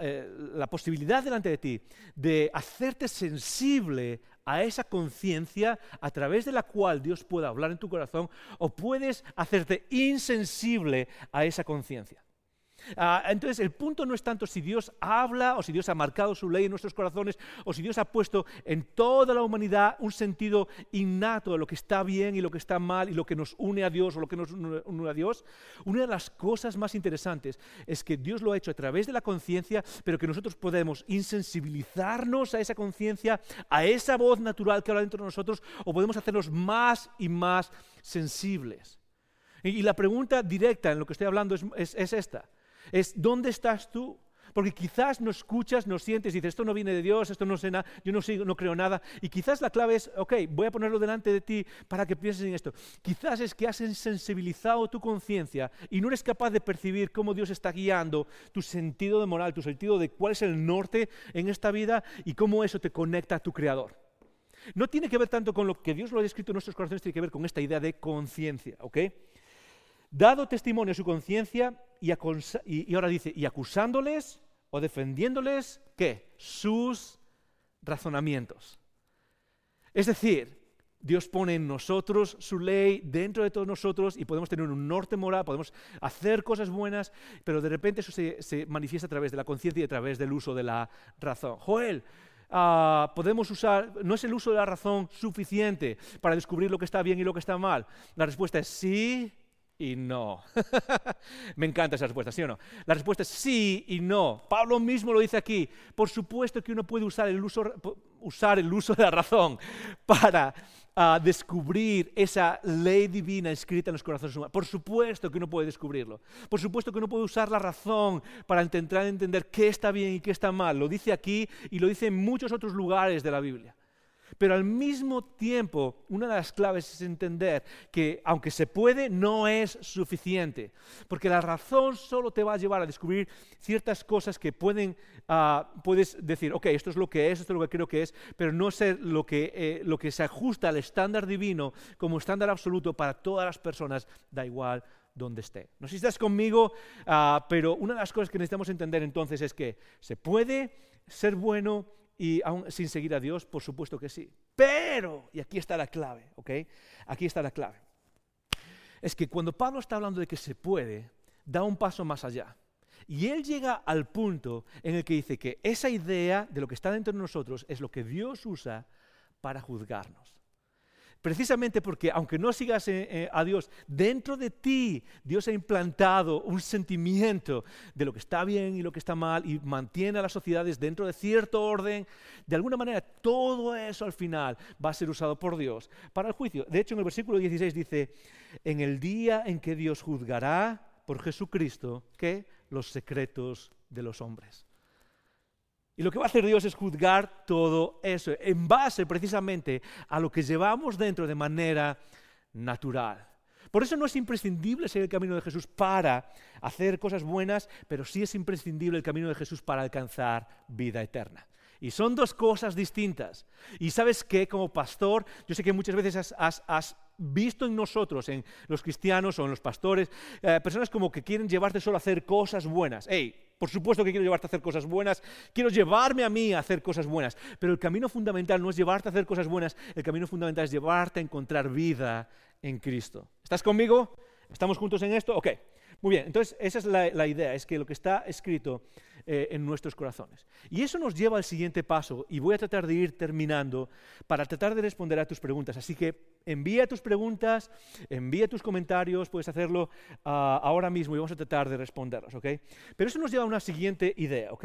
eh, la posibilidad delante de ti de hacerte sensible a esa conciencia a través de la cual Dios pueda hablar en tu corazón o puedes hacerte insensible a esa conciencia. Ah, entonces, el punto no es tanto si Dios habla o si Dios ha marcado su ley en nuestros corazones o si Dios ha puesto en toda la humanidad un sentido innato de lo que está bien y lo que está mal y lo que nos une a Dios o lo que nos une a Dios. Una de las cosas más interesantes es que Dios lo ha hecho a través de la conciencia, pero que nosotros podemos insensibilizarnos a esa conciencia, a esa voz natural que habla dentro de nosotros, o podemos hacernos más y más sensibles. Y, la pregunta directa en lo que estoy hablando es esta es ¿dónde estás tú? Porque quizás no escuchas, no sientes, dices, esto no viene de Dios, esto no sé nada, yo no, no creo nada. Y quizás la clave es, ok, voy a ponerlo delante de ti para que pienses en esto. Quizás es que has sensibilizado tu conciencia y no eres capaz de percibir cómo Dios está guiando tu sentido de moral, tu sentido de cuál es el norte en esta vida y cómo eso te conecta a tu Creador. No tiene que ver tanto con lo que Dios lo ha escrito en nuestros corazones, tiene que ver con esta idea de conciencia, ¿ok? Dado testimonio a su conciencia y, ahora dice, y acusándoles o defendiéndoles, ¿qué? Sus razonamientos. Es decir, Dios pone en nosotros su ley dentro de todos nosotros y podemos tener un norte moral, podemos hacer cosas buenas, pero de repente eso se, manifiesta a través de la conciencia y a través del uso de la razón. Joel, ah, podemos usar, no es el uso de la razón suficiente para descubrir lo que está bien y lo que está mal. La respuesta es sí y no. Me encanta esa respuesta, ¿sí o no? La respuesta es sí y no. Pablo mismo lo dice aquí. Por supuesto que uno puede usar el uso, usar el uso de la razón para ah, descubrir esa ley divina escrita en los corazones humanos. Por supuesto que uno puede descubrirlo. Por supuesto que uno puede usar la razón para intentar entender qué está bien y qué está mal. Lo dice aquí y lo dice en muchos otros lugares de la Biblia. Pero al mismo tiempo, una de las claves es entender que aunque se puede, no es suficiente. Porque la razón solo te va a llevar a descubrir ciertas cosas que pueden, ah, puedes decir, ok, esto es lo que es, esto es lo que creo que es, pero no ser lo que, eh, lo que se ajusta al estándar divino como estándar absoluto para todas las personas, da igual donde esté. No sé si estás conmigo, ah, pero una de las cosas que necesitamos entender entonces es que se puede ser bueno y aún sin seguir a Dios, por supuesto que sí. Pero, y aquí está la clave, ¿ok? Aquí está la clave. Es que cuando Pablo está hablando de que se puede, da un paso más allá. Y él llega al punto en el que dice que esa idea de lo que está dentro de nosotros es lo que Dios usa para juzgarnos. Precisamente porque aunque no sigas eh, eh, a Dios, dentro de ti Dios ha implantado un sentimiento de lo que está bien y lo que está mal y mantiene a las sociedades dentro de cierto orden. De alguna manera todo eso al final va a ser usado por Dios para el juicio. De hecho en el versículo 16 dice, en el día en que Dios juzgará por Jesucristo que los secretos de los hombres. Y lo que va a hacer Dios es juzgar todo eso en base precisamente a lo que llevamos dentro de manera natural. Por eso no es imprescindible seguir el camino de Jesús para hacer cosas buenas, pero sí es imprescindible el camino de Jesús para alcanzar vida eterna. Y son dos cosas distintas. Y sabes que como pastor, yo sé que muchas veces has, visto en nosotros, en los cristianos o en los pastores, eh, personas como que quieren llevarte solo a hacer cosas buenas. Hey, por supuesto que quiero llevarte a hacer cosas buenas, quiero llevarme a mí a hacer cosas buenas, pero el camino fundamental no es llevarte a hacer cosas buenas, el camino fundamental es llevarte a encontrar vida en Cristo. ¿Estás conmigo? ¿Estamos juntos en esto? Ok. Muy bien, entonces esa es la, idea, es que lo que está escrito eh, en nuestros corazones. Y eso nos lleva al siguiente paso, y voy a tratar de ir terminando para tratar de responder a tus preguntas. Así que envía tus preguntas, envía tus comentarios, puedes hacerlo ah, ahora mismo y vamos a tratar de responderlos, ¿ok? Pero eso nos lleva a una siguiente idea, ¿ok?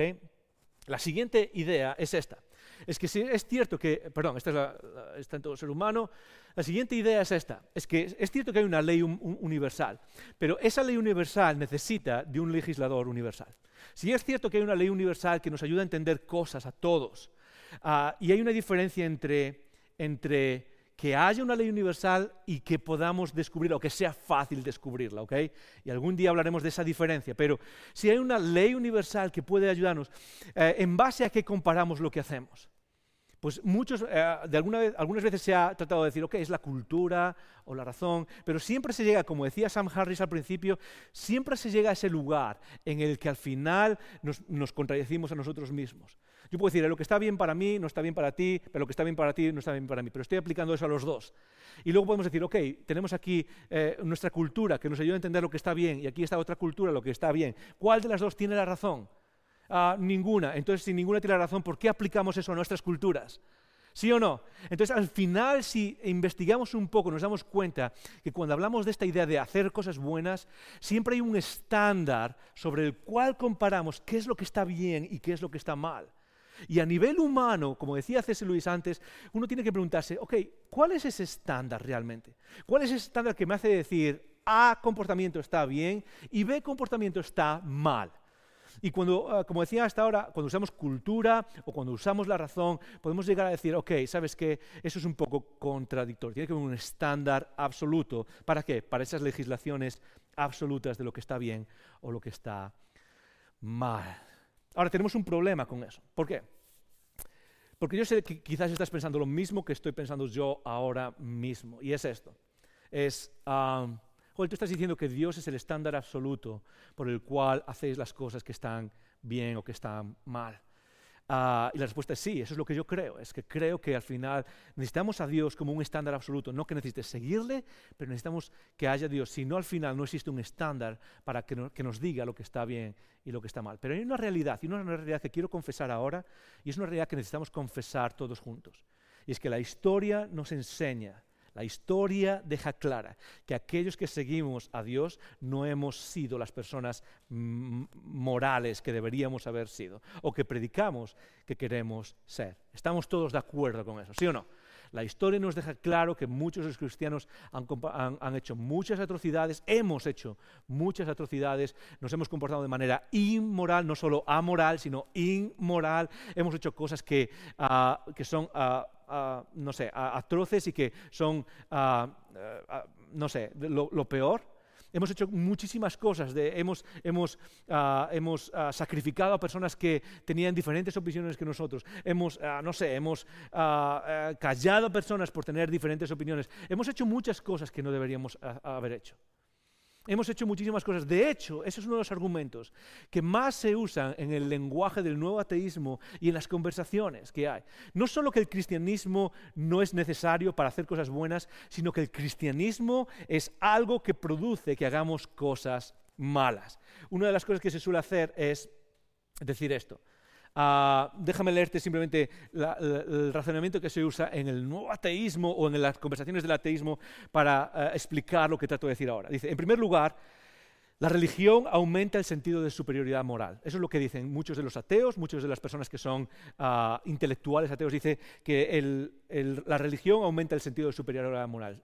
La siguiente idea es esta es que si es cierto que, perdón, esta es la, está en todo ser humano, la siguiente idea es esta, es que es cierto que hay una ley universal, pero esa ley universal necesita de un legislador universal. Si es cierto que hay una ley universal que nos ayuda a entender cosas a todos, ah, y hay una diferencia entre, entre que haya una ley universal y que podamos descubrirla, o que sea fácil descubrirla, ¿ok? Y algún día hablaremos de esa diferencia, pero si hay una ley universal que puede ayudarnos, eh, ¿en base a qué comparamos lo que hacemos? Pues muchos, eh, de alguna vez, algunas veces se ha tratado de decir, ok, es la cultura o la razón, pero siempre se llega, como decía Sam Harris al principio, siempre se llega a ese lugar en el que al final nos, nos contradecimos a nosotros mismos. Yo puedo decir, lo que está bien para mí no está bien para ti, pero lo que está bien para ti no está bien para mí, pero estoy aplicando eso a los dos. Y luego podemos decir, ok, tenemos aquí eh, nuestra cultura que nos ayuda a entender lo que está bien y aquí está otra cultura, lo que está bien. ¿Cuál de las dos tiene la razón? ninguna. Entonces, si ninguna tiene razón, ¿por qué aplicamos eso a nuestras culturas? ¿Sí o no? Entonces, al final, si investigamos un poco, nos damos cuenta que cuando hablamos de esta idea de hacer cosas buenas, siempre hay un estándar sobre el cual comparamos qué es lo que está bien y qué es lo que está mal. Y a nivel humano, como decía C.S. Luis antes, uno tiene que preguntarse, ok, ¿cuál es ese estándar realmente? ¿Cuál es ese estándar que me hace decir A comportamiento está bien y B comportamiento está mal? Y cuando, ah, como decía hasta ahora, cuando usamos cultura o cuando usamos la razón, podemos llegar a decir, ok, ¿sabes qué? Eso es un poco contradictorio. Tiene que haber un estándar absoluto. ¿Para qué? Para esas legislaciones absolutas de lo que está bien o lo que está mal. Ahora tenemos un problema con eso. ¿Por qué? Porque yo sé que quizás estás pensando lo mismo que estoy pensando yo ahora mismo. Y es esto. Es... Ah, tú estás diciendo que Dios es el estándar absoluto por el cual hacéis las cosas que están bien o que están mal. Ah, y la respuesta es sí, eso es lo que yo creo. Es que creo que al final necesitamos a Dios como un estándar absoluto. No que necesites seguirle, pero necesitamos que haya Dios. Si no, al final no existe un estándar para que, que nos diga lo que está bien y lo que está mal. Pero hay una realidad, y una realidad que quiero confesar ahora, y es una realidad que necesitamos confesar todos juntos. Y es que la historia nos enseña la historia deja clara que aquellos que seguimos a Dios no hemos sido las personas morales que deberíamos haber sido o que predicamos que queremos ser. Estamos todos de acuerdo con eso, ¿sí o no? La historia nos deja claro que muchos de los cristianos han, hecho muchas atrocidades, hemos hecho muchas atrocidades, nos hemos comportado de manera inmoral, no solo amoral, sino inmoral, hemos hecho cosas que, ah, que son... Ah, No sé, atroces y que son, no sé, lo, peor. Hemos hecho muchísimas cosas, hemos, hemos, hemos sacrificado a personas que tenían diferentes opiniones que nosotros, hemos, no sé, hemos callado a personas por tener diferentes opiniones, hemos hecho muchas cosas que no deberíamos haber hecho. Hemos hecho muchísimas cosas. De hecho, ese es uno de los argumentos que más se usan en el lenguaje del nuevo ateísmo y en las conversaciones que hay. No solo que el cristianismo no es necesario para hacer cosas buenas, sino que el cristianismo es algo que produce que hagamos cosas malas. Una de las cosas que se suele hacer es decir esto. Ah, déjame leerte simplemente el razonamiento que se usa en el nuevo ateísmo o en las conversaciones del ateísmo para eh, explicar lo que trato de decir ahora. Dice, en primer lugar, la religión aumenta el sentido de superioridad moral. Eso es lo que dicen muchos de los ateos, muchas de las personas que son ah, intelectuales ateos, dice que la religión aumenta el sentido de superioridad moral.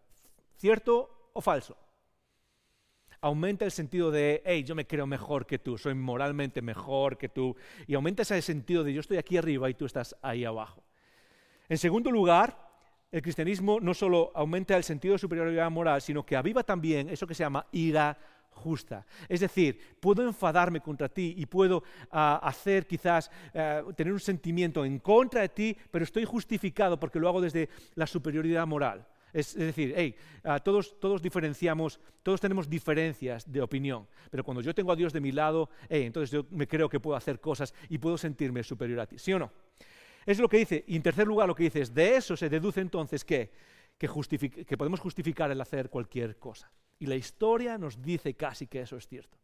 ¿Cierto o falso? Aumenta el sentido de, hey, yo me creo mejor que tú, soy moralmente mejor que tú, y aumenta ese sentido de yo estoy aquí arriba y tú estás ahí abajo. En segundo lugar, el cristianismo no solo aumenta el sentido de superioridad moral, sino que aviva también eso que se llama ira justa. Es decir, puedo enfadarme contra ti y puedo ah, hacer quizás ah, tener un sentimiento en contra de ti, pero estoy justificado porque lo hago desde la superioridad moral. Es, decir, ah, todos, todos diferenciamos, todos tenemos diferencias de opinión, pero cuando yo tengo a Dios de mi lado, entonces yo me creo que puedo hacer cosas y puedo sentirme superior a ti, ¿sí o no? Es lo que dice. Y en tercer lugar, lo que dice es, de eso se deduce entonces que, que podemos justificar el hacer cualquier cosa. Y la historia nos dice casi que eso es cierto.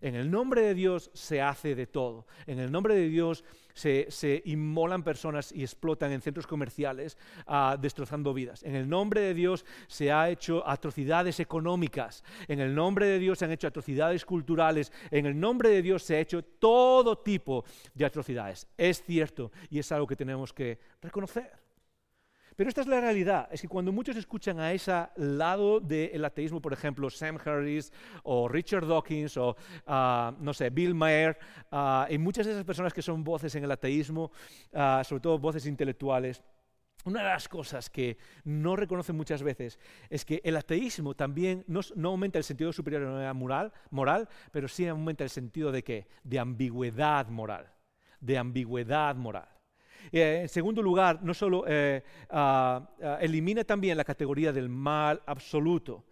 En el nombre de Dios se hace de todo. En el nombre de Dios se, inmolan personas y explotan en centros comerciales ah, destrozando vidas. En el nombre de Dios se ha hecho atrocidades económicas. En el nombre de Dios se han hecho atrocidades culturales. En el nombre de Dios se ha hecho todo tipo de atrocidades. Es cierto y es algo que tenemos que reconocer. Pero esta es la realidad, es que cuando muchos escuchan a ese lado del ateísmo, por ejemplo, Sam Harris o Richard Dawkins o, ah, no sé, Bill Maher, uh, y muchas de esas personas que son voces en el ateísmo, ah, sobre todo voces intelectuales, una de las cosas que no reconocen muchas veces es que el ateísmo también no, aumenta el sentido de superioridad moral, moral, pero sí aumenta el sentido de qué? De ambigüedad moral. De ambigüedad moral. Eh, en segundo lugar, no solo eh, ah, ah, elimina también la categoría del mal absoluto.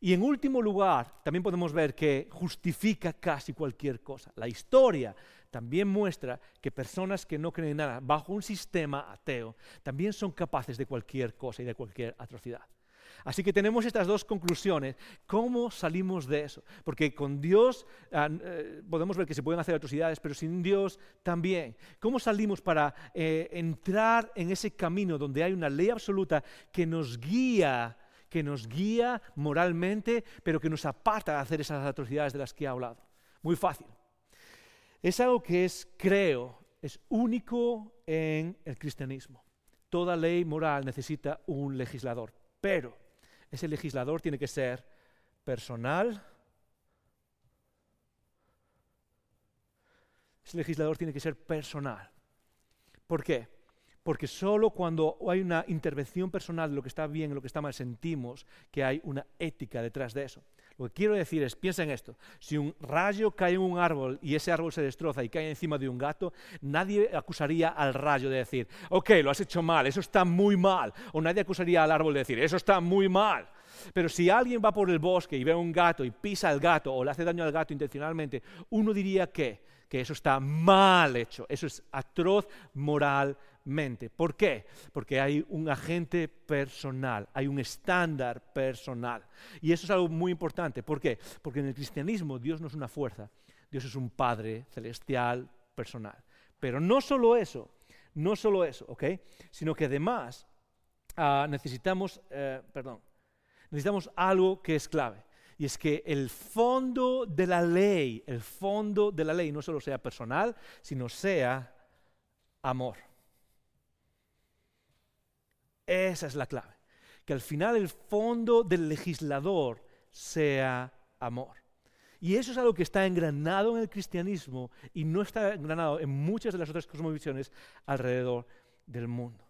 Y en último lugar, también podemos ver que justifica casi cualquier cosa. La historia también muestra que personas que no creen en nada bajo un sistema ateo también son capaces de cualquier cosa y de cualquier atrocidad. Así que tenemos estas dos conclusiones. ¿Cómo salimos de eso? Porque con Dios ah, eh, podemos ver que se pueden hacer atrocidades, pero sin Dios también. ¿Cómo salimos para eh, entrar en ese camino donde hay una ley absoluta que nos guía? que nos guía moralmente, pero que nos aparta de hacer esas atrocidades de las que he hablado. Muy fácil. Es algo que es, creo, es único en el cristianismo. Toda ley moral necesita un legislador, pero ese legislador tiene que ser personal. Ese legislador tiene que ser personal. ¿Por qué? Porque solo cuando hay una intervención personal de lo que está bien y lo que está mal sentimos que hay una ética detrás de eso. Lo que quiero decir es, piensa en esto, si un rayo cae en un árbol y ese árbol se destroza y cae encima de un gato, nadie acusaría al rayo de decir, ok, lo has hecho mal, eso está muy mal. O nadie acusaría al árbol de decir, eso está muy mal. Pero si alguien va por el bosque y ve un gato y pisa al gato o le hace daño al gato intencionalmente, uno diría que, Que eso está mal hecho, eso es atroz ¿Por qué? Porque hay un agente personal, hay un estándar personal. Y eso es algo muy importante. ¿Por qué? Porque en el cristianismo Dios no es una fuerza, Dios es un Padre celestial personal. Pero no solo eso, no solo eso, ¿ok? Sino que además ah, necesitamos, eh, perdón, necesitamos algo que es clave. Y es que el fondo de la ley, el fondo de la ley no solo sea personal, sino sea amor. Esa es la clave. Que al final el fondo del legislador sea amor. Y eso es algo que está engranado en el cristianismo y no está engranado en muchas de las otras cosmovisiones alrededor del mundo.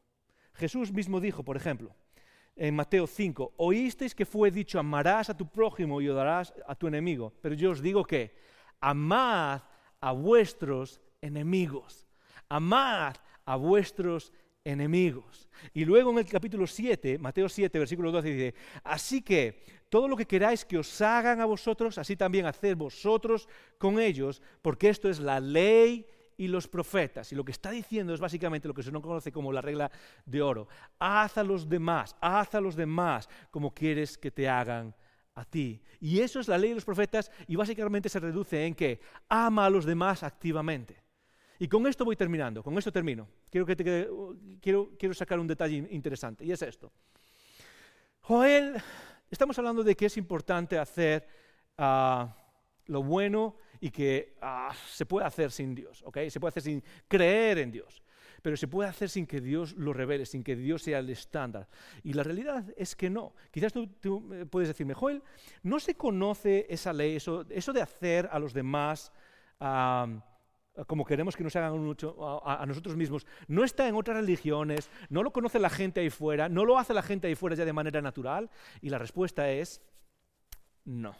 Jesús mismo dijo, por ejemplo, en Mateo 5, oísteis que fue dicho, amarás a tu prójimo y odiarás a tu enemigo. Pero yo os digo que amad a vuestros enemigos. Amad a vuestros enemigos. Y luego en el capítulo 7, Mateo 7, versículo 12 dice, así que todo lo que queráis que os hagan a vosotros, así también haced vosotros con ellos, porque esto es la ley y los profetas. Y lo que está diciendo es básicamente lo que se nos conoce como la regla de oro. Haz a los demás, haz a los demás como quieres que te hagan a ti. Y eso es la ley de los profetas y básicamente se reduce en que ama a los demás activamente. Y con esto voy terminando, con esto termino. Quiero, que te, quiero, quiero sacar un detalle interesante y es esto. Joel, estamos hablando de que es importante hacer uh, lo bueno y que ah, se puede hacer sin Dios, ¿ok? Se puede hacer sin creer en Dios, pero se puede hacer sin que Dios lo revele, sin que Dios sea el estándar. Y la realidad es que no. Quizás tú, eh, puedes decirme, Joel, no se conoce esa ley, eso, eso de hacer a los demás como queremos que nos hagan a, a nosotros mismos, no está en otras religiones, no lo conoce la gente ahí fuera, no lo hace la gente ahí fuera ya de manera natural. Y la respuesta es no.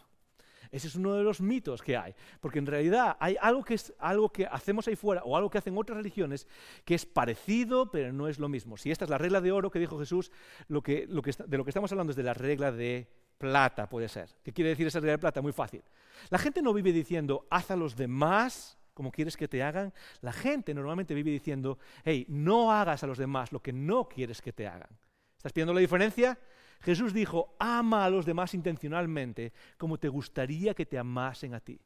Ese es uno de los mitos que hay, porque en realidad hay algo que es algo que hacemos ahí fuera o algo que hacen otras religiones que es parecido, pero no es lo mismo. Si esta es la regla de oro que dijo Jesús, lo que, de lo que estamos hablando es de la regla de plata, puede ser. ¿Qué quiere decir esa regla de plata? Muy fácil. La gente no vive diciendo, haz a los demás como quieres que te hagan. La gente normalmente vive diciendo, hey, no hagas a los demás lo que no quieres que te hagan. ¿Estás viendo la diferencia? Jesús dijo, ama a los demás intencionalmente como te gustaría que te amasen a ti.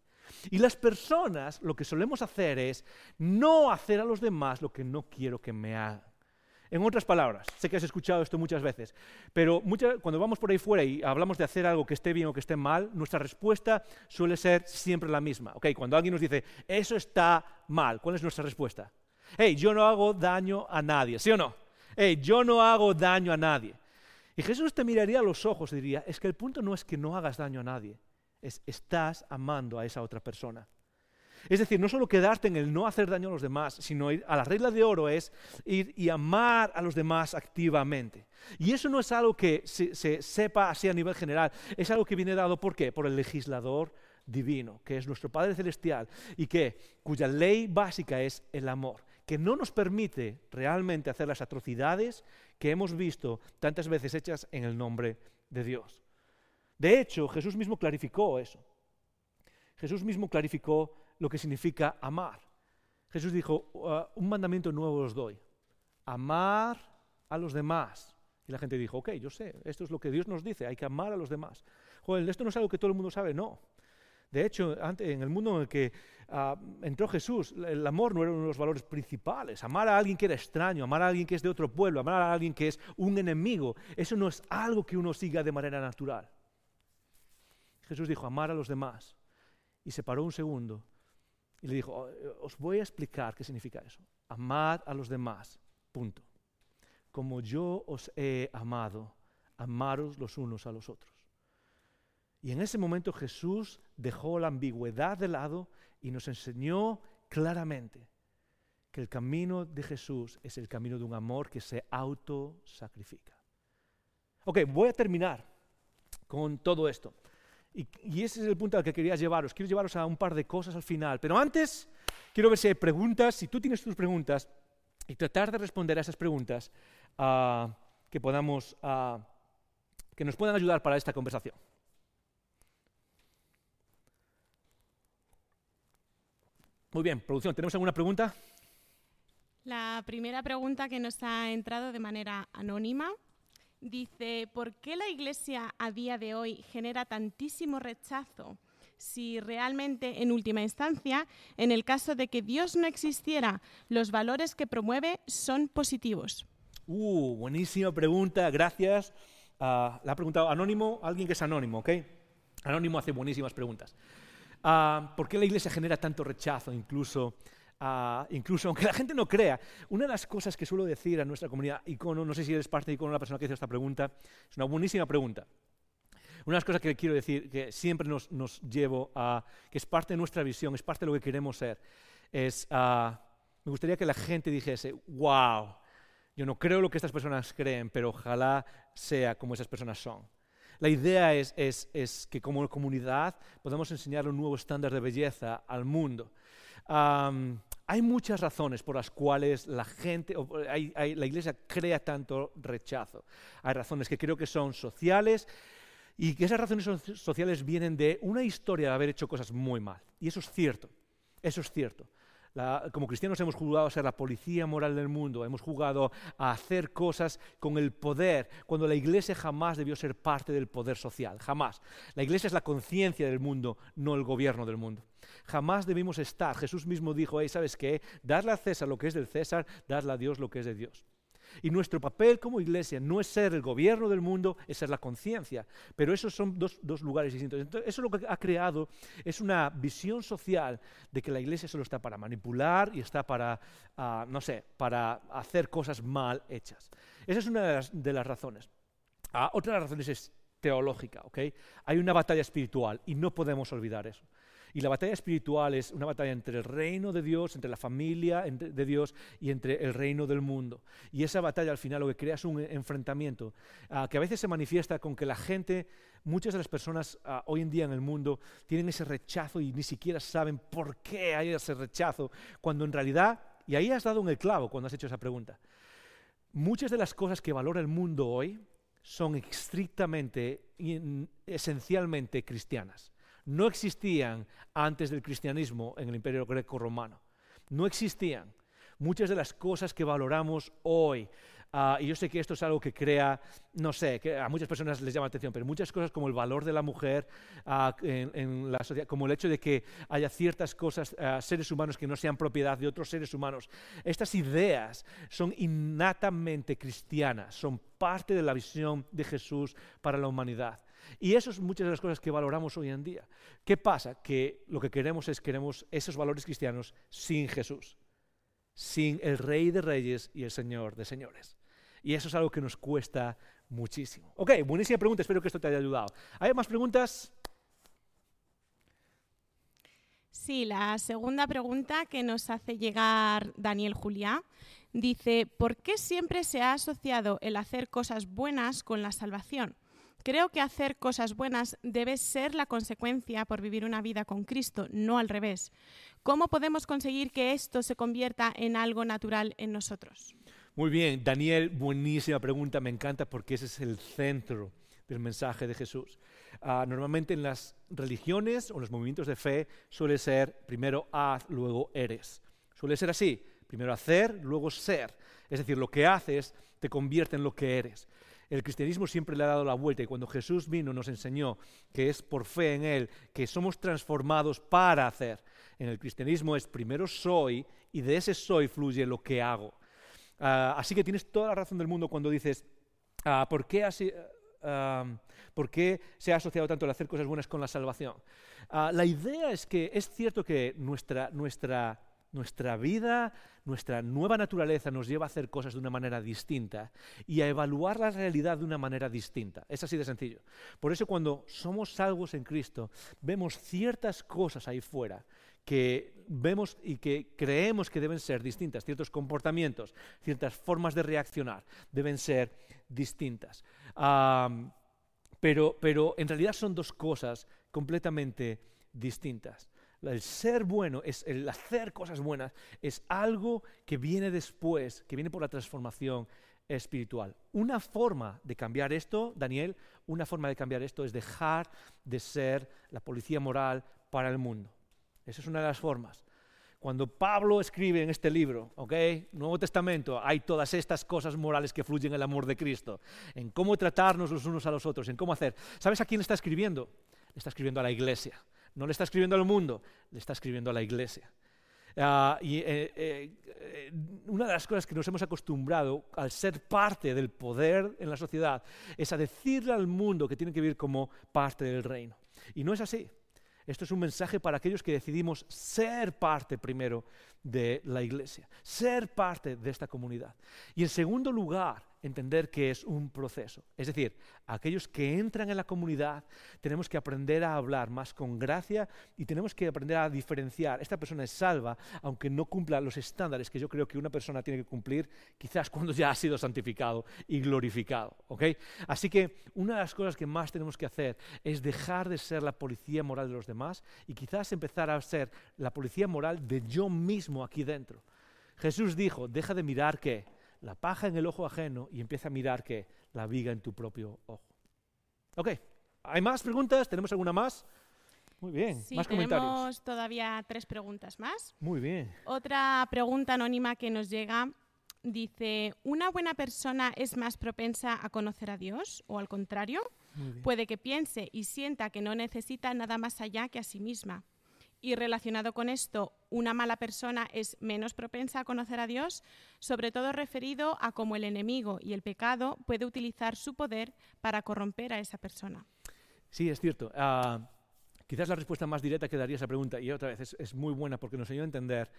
Y las personas lo que solemos hacer es no hacer a los demás lo que no quiero que me hagan. En otras palabras, sé que has escuchado esto muchas veces, pero cuando vamos por ahí fuera y hablamos de hacer algo que esté bien o que esté mal, nuestra respuesta suele ser siempre la misma. Okay, cuando alguien nos dice, eso está mal, ¿cuál es nuestra respuesta? Hey, yo no hago daño a nadie, ¿sí o no? Hey, yo no hago daño a nadie. Y Jesús te miraría a los ojos y diría, es que el punto no es que no hagas daño a nadie, es estás amando a esa otra persona. Es decir, no solo quedarte en el no hacer daño a los demás, sino ir a la regla de oro es ir y amar a los demás activamente. Y eso no es algo que se, se, sepa así a nivel general, es algo que viene dado ¿por qué? Por el legislador divino, que es nuestro Padre Celestial y que cuya ley básica es el amor que no nos permite realmente hacer las atrocidades que hemos visto tantas veces hechas en el nombre de Dios. De hecho, Jesús mismo clarificó eso. Jesús mismo clarificó lo que significa amar. Jesús dijo, uh, un mandamiento nuevo os doy, amar a los demás. Y la gente dijo, ok, yo sé, esto es lo que Dios nos dice, hay que amar a los demás. Joder, esto no es algo que todo el mundo sabe, no. De hecho, en el mundo en el que ah, entró Jesús, el amor no era uno de los valores principales. Amar a alguien que era extraño, amar a alguien que es de otro pueblo, amar a alguien que es un enemigo, eso no es algo que uno siga de manera natural. Jesús dijo, amar a los demás. Y se paró un segundo y le dijo, oh, os voy a explicar qué significa eso. Amar a los demás, punto. Como yo os he amado, amaros los unos a los otros. Y en ese momento Jesús dejó la ambigüedad de lado y nos enseñó claramente que el camino de Jesús es el camino de un amor que se autosacrifica. Ok, voy a terminar con todo esto. Y, ese es el punto al que quería llevaros. Quiero llevaros a un par de cosas al final. Pero antes, quiero ver si hay preguntas. Si tú tienes tus preguntas, y tratar de responder a esas preguntas uh, que, podamos, uh, que nos puedan ayudar para esta conversación. Muy bien, producción, ¿tenemos alguna pregunta? La primera pregunta que nos ha entrado de manera anónima dice, ¿por qué la Iglesia a día de hoy genera tantísimo rechazo si realmente, en última instancia, en el caso de que Dios no existiera, los valores que promueve son positivos? Uh, buenísima pregunta, gracias. Ah, la ha preguntado Anónimo, alguien que es anónimo, ¿ok? Anónimo hace buenísimas preguntas. Ah, ¿Por qué la iglesia genera tanto rechazo, incluso, incluso aunque la gente no crea? Una de las cosas que suelo decir a nuestra comunidad Icono, no sé si eres parte de Icono la persona que hizo esta pregunta, es una buenísima pregunta. Una de las cosas que quiero decir, que siempre nos, nos llevo a, que es parte de nuestra visión, es parte de lo que queremos ser, es, me gustaría que la gente dijese, wow, yo no creo lo que estas personas creen, pero ojalá sea como esas personas son. La idea es, que como comunidad podamos enseñar un nuevo estándar de belleza al mundo. Hay muchas razones por las cuales la gente, la iglesia crea tanto rechazo. Hay razones que creo que son sociales y que esas razones sociales vienen de una historia de haber hecho cosas muy mal. Y eso es cierto, eso es cierto como cristianos hemos jugado a ser la policía moral del mundo, hemos jugado a hacer cosas con el poder, cuando la iglesia jamás debió ser parte del poder social, jamás. La iglesia es la conciencia del mundo, no el gobierno del mundo. Jamás debimos estar. Jesús mismo dijo, ¿sabes qué? Darle a César lo que es del César, darle a Dios lo que es de Dios. Y nuestro papel como iglesia no es ser el gobierno del mundo, es ser la conciencia. Pero esos son dos, lugares distintos. Entonces, eso lo que ha creado es una visión social de que la iglesia solo está para manipular y está para, ah, no sé, para hacer cosas mal hechas. Esa es una de las, razones. Ah, otra de las razones es teológica, ¿ok? Hay una batalla espiritual y no podemos olvidar eso. Y la batalla espiritual es una batalla entre el reino de Dios, entre la familia de Dios y entre el reino del mundo. Y esa batalla al final lo que crea es un enfrentamiento ah, que a veces se manifiesta con que la gente, muchas de las personas ah, hoy en día en el mundo tienen ese rechazo y ni siquiera saben por qué hay ese rechazo, cuando en realidad, y ahí has dado en el clavo cuando has hecho esa pregunta, muchas de las cosas que valora el mundo hoy son estrictamente, esencialmente cristianas no existían antes del cristianismo en el imperio greco-romano. No existían. Muchas de las cosas que valoramos hoy, ah, y yo sé que esto es algo que crea, no sé, que a muchas personas les llama la atención, pero muchas cosas como el valor de la mujer ah, como el hecho de que haya ciertas cosas, ah, seres humanos que no sean propiedad de otros seres humanos, estas ideas son innatamente cristianas, son parte de la visión de Jesús para la humanidad. Y eso es muchas de las cosas que valoramos hoy en día. ¿Qué pasa? Que lo que queremos es queremos esos valores cristianos sin Jesús, sin el Rey de Reyes y el Señor de Señores. Y eso es algo que nos cuesta muchísimo. Ok, buenísima pregunta, espero que esto te haya ayudado. ¿Hay más preguntas? Sí, la segunda pregunta que nos hace llegar Daniel Juliá dice, ¿por qué siempre se ha asociado el hacer cosas buenas con la salvación? Creo que hacer cosas buenas debe ser la consecuencia por vivir una vida con Cristo, no al revés. ¿Cómo podemos conseguir que esto se convierta en algo natural en nosotros? Muy bien, Daniel, buenísima pregunta, me encanta porque ese es el centro del mensaje de Jesús. Ah, normalmente en las religiones o en los movimientos de fe suele ser primero haz, luego eres. Suele ser así, primero hacer, luego ser. Es decir, lo que haces te convierte en lo que eres. El cristianismo siempre le ha dado la vuelta y cuando Jesús vino nos enseñó que es por fe en Él que somos transformados para hacer. En el cristianismo es primero soy y de ese soy fluye lo que hago. Ah, así que tienes toda la razón del mundo cuando dices, ah, ¿por, qué ah, ¿por qué se ha asociado tanto el hacer cosas buenas con la salvación? la idea es que es cierto que nuestra, nuestra nuestra vida, nuestra nueva naturaleza nos lleva a hacer cosas de una manera distinta y a evaluar la realidad de una manera distinta. Es así de sencillo. Por eso cuando somos salvos en Cristo, vemos ciertas cosas ahí fuera que vemos y que creemos que deben ser distintas, ciertos comportamientos, ciertas formas de reaccionar deben ser distintas. pero, pero en realidad son dos cosas completamente distintas. El ser bueno, es el hacer cosas buenas, es algo que viene después, que viene por la transformación espiritual. Una forma de cambiar esto, Daniel, una forma de cambiar esto es dejar de ser la policía moral para el mundo. Esa es una de las formas. Cuando Pablo escribe en este libro, ¿ok? Nuevo Testamento, hay todas estas cosas morales que fluyen en el amor de Cristo, en cómo tratarnos los unos a los otros, en cómo hacer. ¿Sabes a quién está escribiendo? Está escribiendo a la iglesia. No le está escribiendo al mundo, le está escribiendo a la iglesia. Ah, y eh, eh, una de las cosas que nos hemos acostumbrado al ser parte del poder en la sociedad es a decirle al mundo que tiene que vivir como parte del reino. Y no es así. Esto es un mensaje para aquellos que decidimos ser parte primero de la iglesia, ser parte de esta comunidad. Y en segundo lugar, entender que es un proceso. Es decir, aquellos que entran en la comunidad tenemos que aprender a hablar más con gracia y tenemos que aprender a diferenciar. Esta persona es salva, aunque no cumpla los estándares que yo creo que una persona tiene que cumplir, quizás cuando ya ha sido santificado y glorificado. Así que una de las cosas que más tenemos que hacer es dejar de ser la policía moral de los demás y quizás empezar a ser la policía moral de yo mismo aquí dentro. Jesús dijo, deja de mirar que la paja en el ojo ajeno y empieza a mirar que la viga en tu propio ojo. Ok, ¿hay más preguntas? ¿Tenemos alguna más? Muy bien, sí, más comentarios. Tenemos todavía tres preguntas más. Muy bien. Otra pregunta anónima que nos llega dice, ¿una buena persona es más propensa a conocer a Dios o al contrario? Puede que piense y sienta que no necesita nada más allá que a sí misma. Y relacionado con esto, una mala persona es menos propensa a conocer a Dios, sobre todo referido a cómo el enemigo y el pecado puede utilizar su poder para corromper a esa persona. Sí, es cierto. Ah, quizás la respuesta más directa que daría esa pregunta, y otra vez es, muy buena porque nos ayuda a entender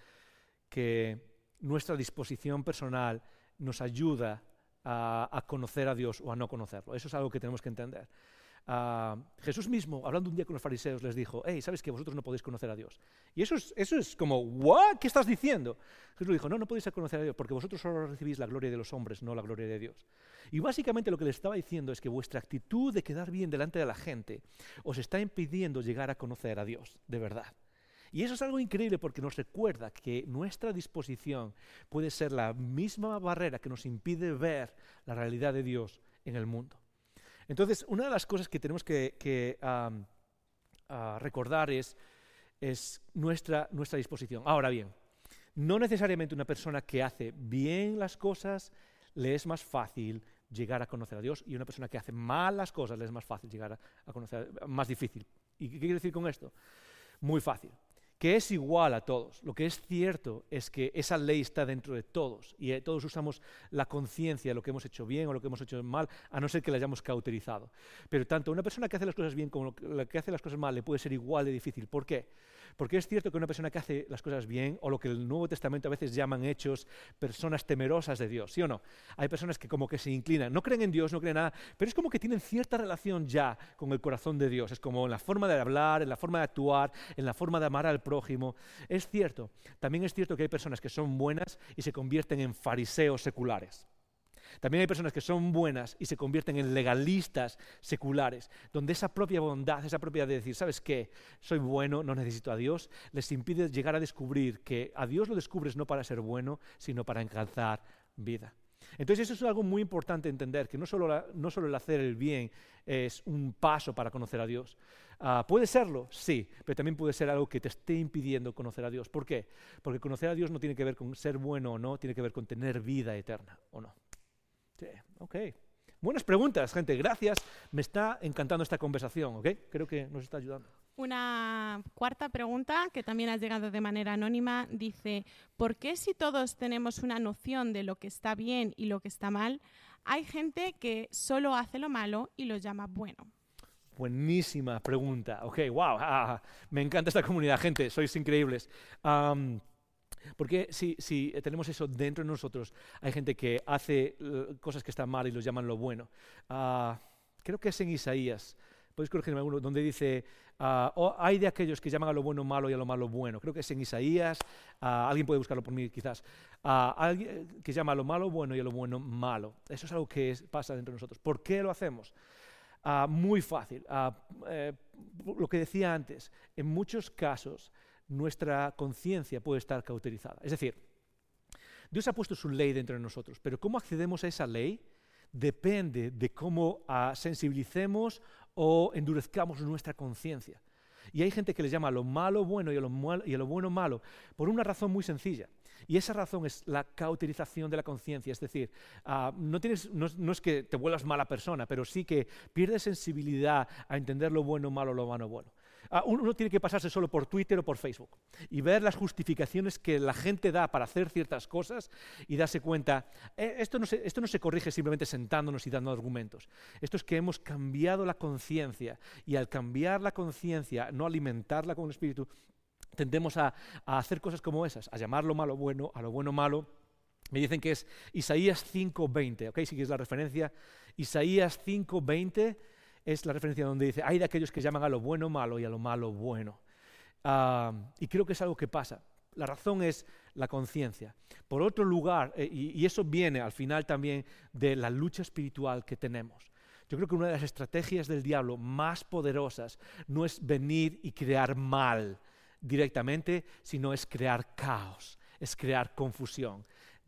que nuestra disposición personal nos ayuda a conocer a Dios o a no conocerlo. Eso es algo que tenemos que entender. Jesús mismo, hablando un día con los fariseos, les dijo, hey, ¿sabes que vosotros no podéis conocer a Dios? Y eso es, eso es como. ¿Qué estás diciendo? Jesús dijo, no, no podéis conocer a Dios, porque vosotros solo recibís la gloria de los hombres, no la gloria de Dios. Y básicamente lo que le estaba diciendo es que vuestra actitud de quedar bien delante de la gente os está impidiendo llegar a conocer a Dios, de verdad. Y eso es algo increíble porque nos recuerda que nuestra disposición puede ser la misma barrera que nos impide ver la realidad de Dios en el mundo. Entonces, una de las cosas que tenemos que, recordar es, nuestra, disposición. Ahora bien, no necesariamente una persona que hace bien las cosas le es más fácil llegar a conocer a Dios y una persona que hace mal las cosas le es más fácil llegar a, a conocer, más difícil. ¿Y qué quiere decir con esto? Muy fácil que es igual a todos. Lo que es cierto es que esa ley está dentro de todos y eh, todos usamos la conciencia de lo que hemos hecho bien o lo que hemos hecho mal, a no ser que la hayamos cauterizado. Pero tanto una persona que hace las cosas bien como la que hace las cosas mal le puede ser igual de difícil. ¿Por qué? Porque es cierto que una persona que hace las cosas bien, o lo que el Nuevo Testamento a veces llaman hechos, personas temerosas de Dios, ¿sí o no? Hay personas que como que se inclinan, no creen en Dios, no creen nada, pero es como que tienen cierta relación ya con el corazón de Dios. Es como en la forma de hablar, en la forma de actuar, en la forma de amar al prójimo. Es cierto, también es cierto que hay personas que son buenas y se convierten en fariseos seculares. También hay personas que son buenas y se convierten en legalistas seculares, donde esa propia bondad, esa propia de decir, ¿sabes qué? Soy bueno, no necesito a Dios, les impide llegar a descubrir que a Dios lo descubres no para ser bueno, sino para alcanzar vida. Entonces eso es algo muy importante entender, que no solo, no solo el hacer el bien es un paso para conocer a Dios. Ah, ¿Puede serlo? Sí, pero también puede ser algo que te esté impidiendo conocer a Dios. ¿Por qué? Porque conocer a Dios no tiene que ver con ser bueno o no, tiene que ver con tener vida eterna o no. Sí, ok. Buenas preguntas, gente. Gracias. Me está encantando esta conversación, ¿ok? Creo que nos está ayudando. Una cuarta pregunta que también ha llegado de manera anónima dice, ¿por qué si todos tenemos una noción de lo que está bien y lo que está mal, hay gente que solo hace lo malo y lo llama bueno? Buenísima pregunta. Ok, wow. Ah, me encanta esta comunidad, gente. Sois increíbles. Porque si, si, tenemos eso dentro de nosotros, hay gente que hace eh, cosas que están mal y los llaman lo bueno. Ah, creo que es en Isaías, podéis corregirme alguno, donde dice, ah, hay de aquellos que llaman a lo bueno malo y a lo malo bueno. Creo que es en Isaías, ah, alguien puede buscarlo por mí quizás, alguien que llama a lo malo bueno y a lo bueno malo. Eso es algo que pasa dentro de nosotros. ¿Por qué lo hacemos? muy fácil. Eh, lo que decía antes, en muchos casos nuestra conciencia puede estar cauterizada. Es decir, Dios ha puesto su ley dentro de nosotros, pero cómo accedemos a esa ley depende de cómo ah, sensibilicemos o endurezcamos nuestra conciencia. Y hay gente que le llama a lo malo bueno y a lo, bueno malo por una razón muy sencilla. Y esa razón es la cauterización de la conciencia, es decir, ah, no, tienes, no, es que te vuelvas mala persona, pero sí que pierdes sensibilidad a entender lo bueno malo, lo malo bueno. Ah, uno tiene que pasarse solo por Twitter o por Facebook y ver las justificaciones que la gente da para hacer ciertas cosas y darse cuenta, eh, esto, no se, esto no se corrige simplemente sentándonos y dando argumentos. Esto es que hemos cambiado la conciencia y al cambiar la conciencia, no alimentarla con el espíritu, tendemos a, hacer cosas como esas, a llamar lo malo bueno, a lo bueno malo. Me dicen que es Isaías 5.20, ¿ok? Si quieres la referencia, Isaías 5.20 es la referencia donde dice, hay de aquellos que llaman a lo bueno malo y a lo malo bueno. Ah, y creo que es algo que pasa. La razón es la conciencia. Por otro lugar, eh, y, eso viene al final también de la lucha espiritual que tenemos. Yo creo que una de las estrategias del diablo más poderosas no es venir y crear mal, directamente, sino es crear caos, es crear confusión.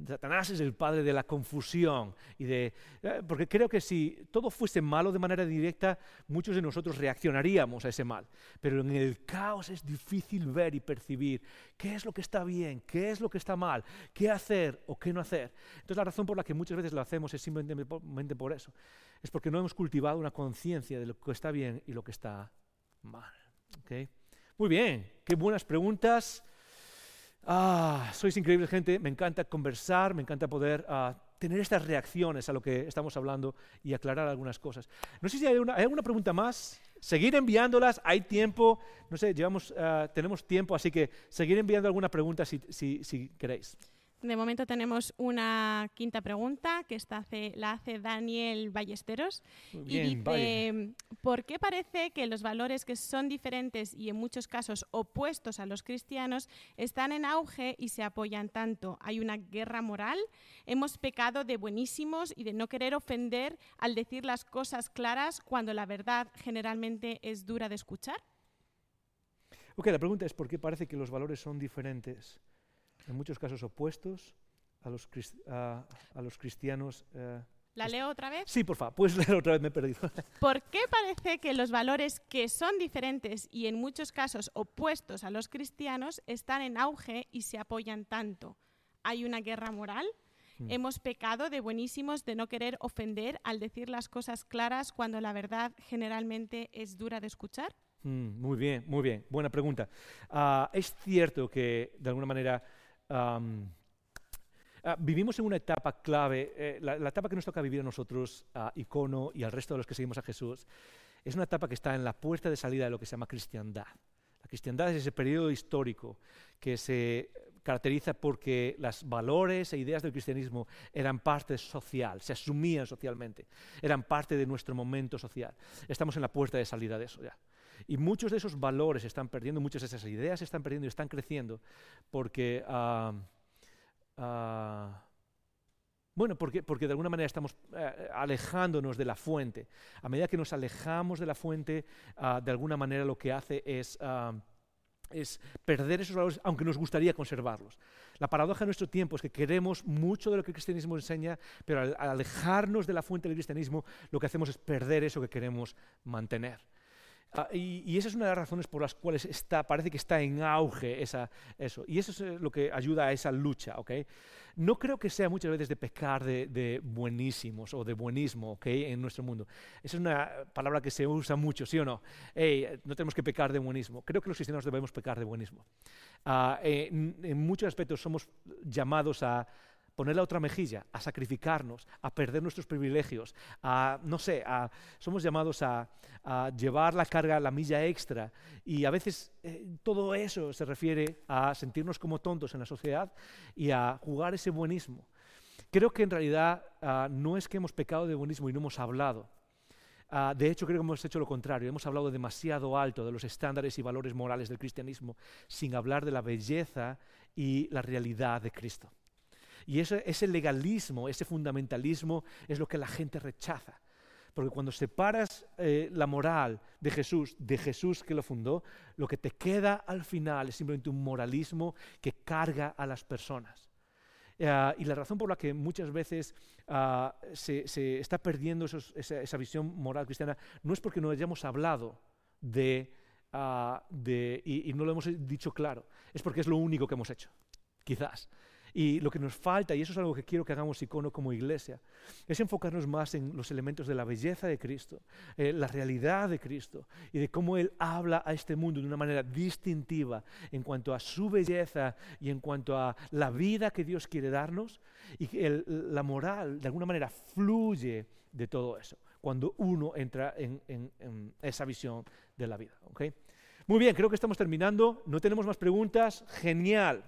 Satanás es el padre de la confusión y de eh, porque creo que si todo fuese malo de manera directa, muchos de nosotros reaccionaríamos a ese mal. Pero en el caos es difícil ver y percibir qué es lo que está bien, qué es lo que está mal, qué hacer o qué no hacer. Entonces la razón por la que muchas veces lo hacemos es simplemente por eso. Es porque no hemos cultivado una conciencia de lo que está bien y lo que está mal. ¿okay? Muy bien, qué buenas preguntas. Ah, sois increíble gente, me encanta conversar, me encanta poder ah, tener estas reacciones a lo que estamos hablando y aclarar algunas cosas. No sé si hay, alguna pregunta más. Seguir enviándolas, hay tiempo, no sé, llevamos, ah, tenemos tiempo, así que seguir enviando alguna pregunta si, si queréis. De momento tenemos una quinta pregunta que hace, la hace Daniel Ballesteros. y dice, ¿por qué parece que los valores que son diferentes y en muchos casos opuestos a los cristianos están en auge y se apoyan tanto? ¿Hay una guerra moral? ¿Hemos pecado de buenísimos y de no querer ofender al decir las cosas claras cuando la verdad generalmente es dura de escuchar? Ok, la pregunta es ¿por qué parece que los valores son diferentes? En muchos casos opuestos a los, a, los cristianos. Eh, ¿La leo otra vez? Sí, por favor, puedes leer otra vez, me he perdido. ¿Por qué parece que los valores que son diferentes y en muchos casos opuestos a los cristianos están en auge y se apoyan tanto? ¿Hay una guerra moral? Hmm. ¿Hemos pecado de buenísimos de no querer ofender al decir las cosas claras cuando la verdad generalmente es dura de escuchar? Hmm, muy bien, muy bien. Buena pregunta. Ah, es cierto que, de alguna manera, Ah, vivimos en una etapa clave, eh, la, etapa que nos toca vivir a nosotros, a Icono y al resto de los que seguimos a Jesús, es una etapa que está en la puerta de salida de lo que se llama cristiandad. La cristiandad es ese periodo histórico que se caracteriza porque los valores e ideas del cristianismo eran parte social, se asumían socialmente, eran parte de nuestro momento social. Estamos en la puerta de salida de eso ya. Y muchos de esos valores están perdiendo, muchas de esas ideas están perdiendo y están creciendo porque, ah, ah, bueno, porque, porque, de alguna manera estamos eh, alejándonos de la fuente. A medida que nos alejamos de la fuente, ah, de alguna manera lo que hace es es perder esos valores, aunque nos gustaría conservarlos. La paradoja de nuestro tiempo es que queremos mucho de lo que el cristianismo enseña, pero al alejarnos de la fuente del cristianismo, lo que hacemos es perder eso que queremos mantener. Ah, y, esa es una de las razones por las cuales está, parece que está en auge esa, eso. Y eso es eh, lo que ayuda a esa lucha. ¿okay? No creo que sea muchas veces de pecar de, buenísimos o de buenismo ¿okay? en nuestro mundo. Esa es una palabra que se usa mucho, ¿sí o no? no tenemos que pecar de buenismo. Creo que los cristianos debemos pecar de buenismo. Ah, en muchos aspectos somos llamados a poner la otra mejilla, a sacrificarnos, a perder nuestros privilegios, a, no sé, somos llamados a, llevar la carga, la milla extra. Y a veces eh, todo eso se refiere a sentirnos como tontos en la sociedad y a jugar ese buenismo. Creo que en realidad ah, no es que hemos pecado de buenismo y no hemos hablado. Ah, de hecho, creo que hemos hecho lo contrario. Hemos hablado demasiado alto de los estándares y valores morales del cristianismo sin hablar de la belleza y la realidad de Cristo. Y ese, legalismo, ese fundamentalismo es lo que la gente rechaza. Porque cuando separas eh, la moral de Jesús, de Jesús que lo fundó, lo que te queda al final es simplemente un moralismo que carga a las personas. Eh, y la razón por la que muchas veces ah, se, está perdiendo esa, visión moral cristiana no es porque no hayamos hablado de ah, y no lo hemos dicho claro, es porque es lo único que hemos hecho, quizás. Y lo que nos falta, y eso es algo que quiero que hagamos icono como iglesia, es enfocarnos más en los elementos de la belleza de Cristo, eh, la realidad de Cristo y de cómo Él habla a este mundo de una manera distintiva en cuanto a su belleza y en cuanto a la vida que Dios quiere darnos y que la moral de alguna manera fluye de todo eso cuando uno entra en, esa visión de la vida. Muy bien, creo que estamos terminando. No tenemos más preguntas. Genial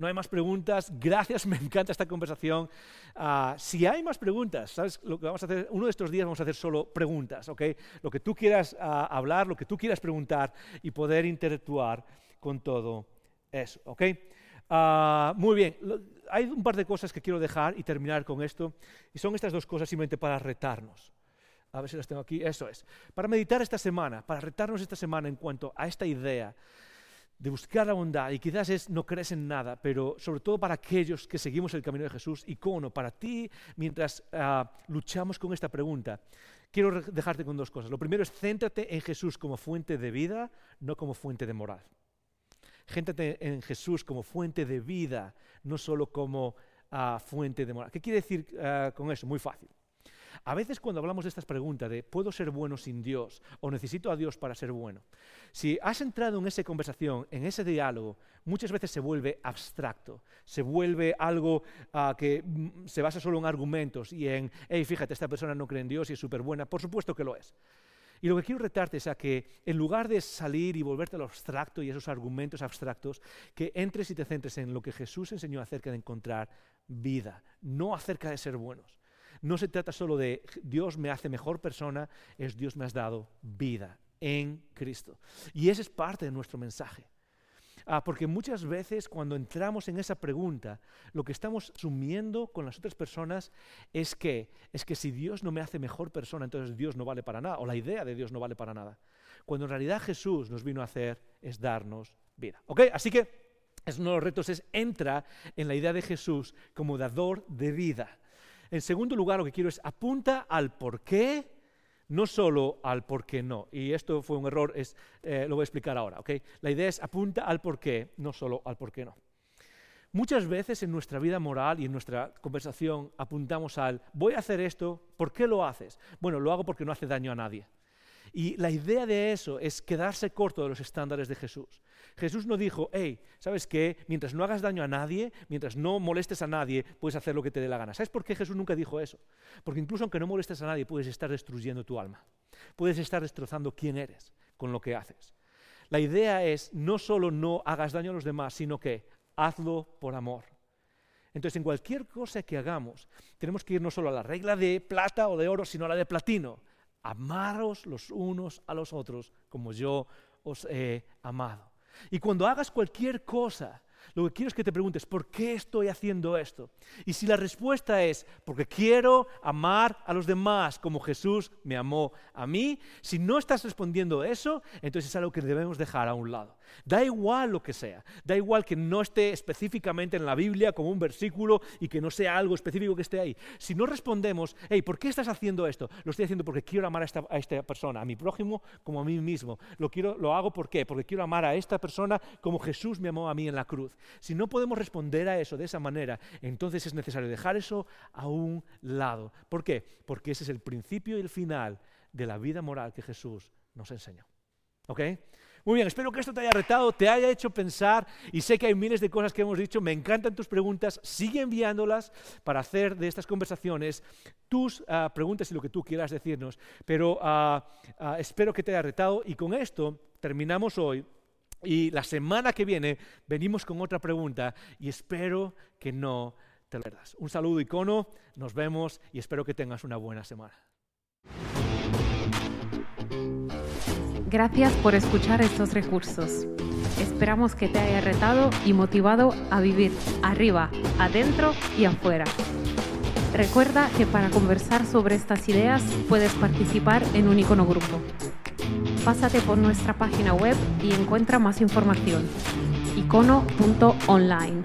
no hay más preguntas. Gracias, me encanta esta conversación. Ah, si hay más preguntas, ¿sabes lo que vamos a hacer? Uno de estos días vamos a hacer solo preguntas, ¿ok? Lo que tú quieras ah, hablar, lo que tú quieras preguntar y poder interactuar con todo eso, ¿ok? Ah, muy bien, hay un par de cosas que quiero dejar y terminar con esto, y son estas dos cosas simplemente para retarnos. A ver si las tengo aquí, eso es. Para meditar esta semana, para retarnos esta semana en cuanto a esta idea de buscar la bondad, y quizás es no crees en nada, pero sobre todo para aquellos que seguimos el camino de Jesús, icono, para ti, mientras ah, luchamos con esta pregunta, quiero dejarte con dos cosas. Lo primero es céntrate en Jesús como fuente de vida, no como fuente de moral. Céntrate en Jesús como fuente de vida, no solo como ah, fuente de moral. ¿Qué quiere decir ah, con eso? Muy fácil. A veces cuando hablamos de estas preguntas de ¿puedo ser bueno sin Dios? o necesito a Dios para ser bueno, si has entrado en esa conversación, en ese diálogo, muchas veces se vuelve abstracto, se vuelve algo ah, que mm, se basa solo en argumentos y en, hey, fíjate, esta persona no cree en Dios y es súper buena. Por supuesto que lo es. Y lo que quiero retarte es a que en lugar de salir y volverte a lo abstracto y esos argumentos abstractos, que entres y te centres en lo que Jesús enseñó acerca de encontrar vida, no acerca de ser buenos. No se trata solo de Dios me hace mejor persona, es Dios me has dado vida en Cristo. Y ese es parte de nuestro mensaje. Ah, porque muchas veces cuando entramos en esa pregunta, lo que estamos asumiendo con las otras personas es que, es que si Dios no me hace mejor persona, entonces Dios no vale para nada, o la idea de Dios no vale para nada. Cuando en realidad Jesús nos vino a hacer es darnos vida. ¿Ok? Así que uno de los retos es entra en la idea de Jesús como dador de vida. En segundo lugar, lo que quiero es apunta al por qué, no solo al por qué no. Y esto fue un error, es, eh, lo voy a explicar ahora. ¿okay? La idea es apunta al por qué, no solo al por qué no. Muchas veces en nuestra vida moral y en nuestra conversación apuntamos al voy a hacer esto, ¿por qué lo haces? Bueno, lo hago porque no hace daño a nadie. Y la idea de eso es quedarse corto de los estándares de Jesús. Jesús no dijo, hey, ¿sabes qué? Mientras no hagas daño a nadie, mientras no molestes a nadie, puedes hacer lo que te dé la gana. ¿Sabes por qué Jesús nunca dijo eso? Porque incluso aunque no molestes a nadie, puedes estar destruyendo tu alma. Puedes estar destrozando quién eres con lo que haces. La idea es no solo no hagas daño a los demás, sino que hazlo por amor. Entonces, en cualquier cosa que hagamos, tenemos que ir no solo a la regla de plata o de oro, sino a la de platino amaros los unos a los otros como yo os he amado. Y cuando hagas cualquier cosa, lo que quiero es que te preguntes, ¿por qué estoy haciendo esto? Y si la respuesta es, porque quiero amar a los demás como Jesús me amó a mí, si no estás respondiendo eso, entonces es algo que debemos dejar a un lado. Da igual lo que sea, da igual que no esté específicamente en la Biblia como un versículo y que no sea algo específico que esté ahí. Si no respondemos, hey, ¿por qué estás haciendo esto? Lo estoy haciendo porque quiero amar a esta, a esta persona, a mi prójimo como a mí mismo. Lo, quiero, lo hago ¿por qué? Porque quiero amar a esta persona como Jesús me amó a mí en la cruz. Si no podemos responder a eso de esa manera, entonces es necesario dejar eso a un lado. ¿Por qué? Porque ese es el principio y el final de la vida moral que Jesús nos enseñó. ¿Ok? Muy bien, espero que esto te haya retado, te haya hecho pensar y sé que hay miles de cosas que hemos dicho, me encantan tus preguntas, sigue enviándolas para hacer de estas conversaciones tus ah, preguntas y lo que tú quieras decirnos, pero ah, ah, espero que te haya retado y con esto terminamos hoy y la semana que viene venimos con otra pregunta y espero que no te lo pierdas. Un saludo icono, nos vemos y espero que tengas una buena semana. Gracias por escuchar estos recursos. Esperamos que te haya retado y motivado a vivir arriba, adentro y afuera. Recuerda que para conversar sobre estas ideas puedes participar en un icono grupo. Pásate por nuestra página web y encuentra más información. icono.online.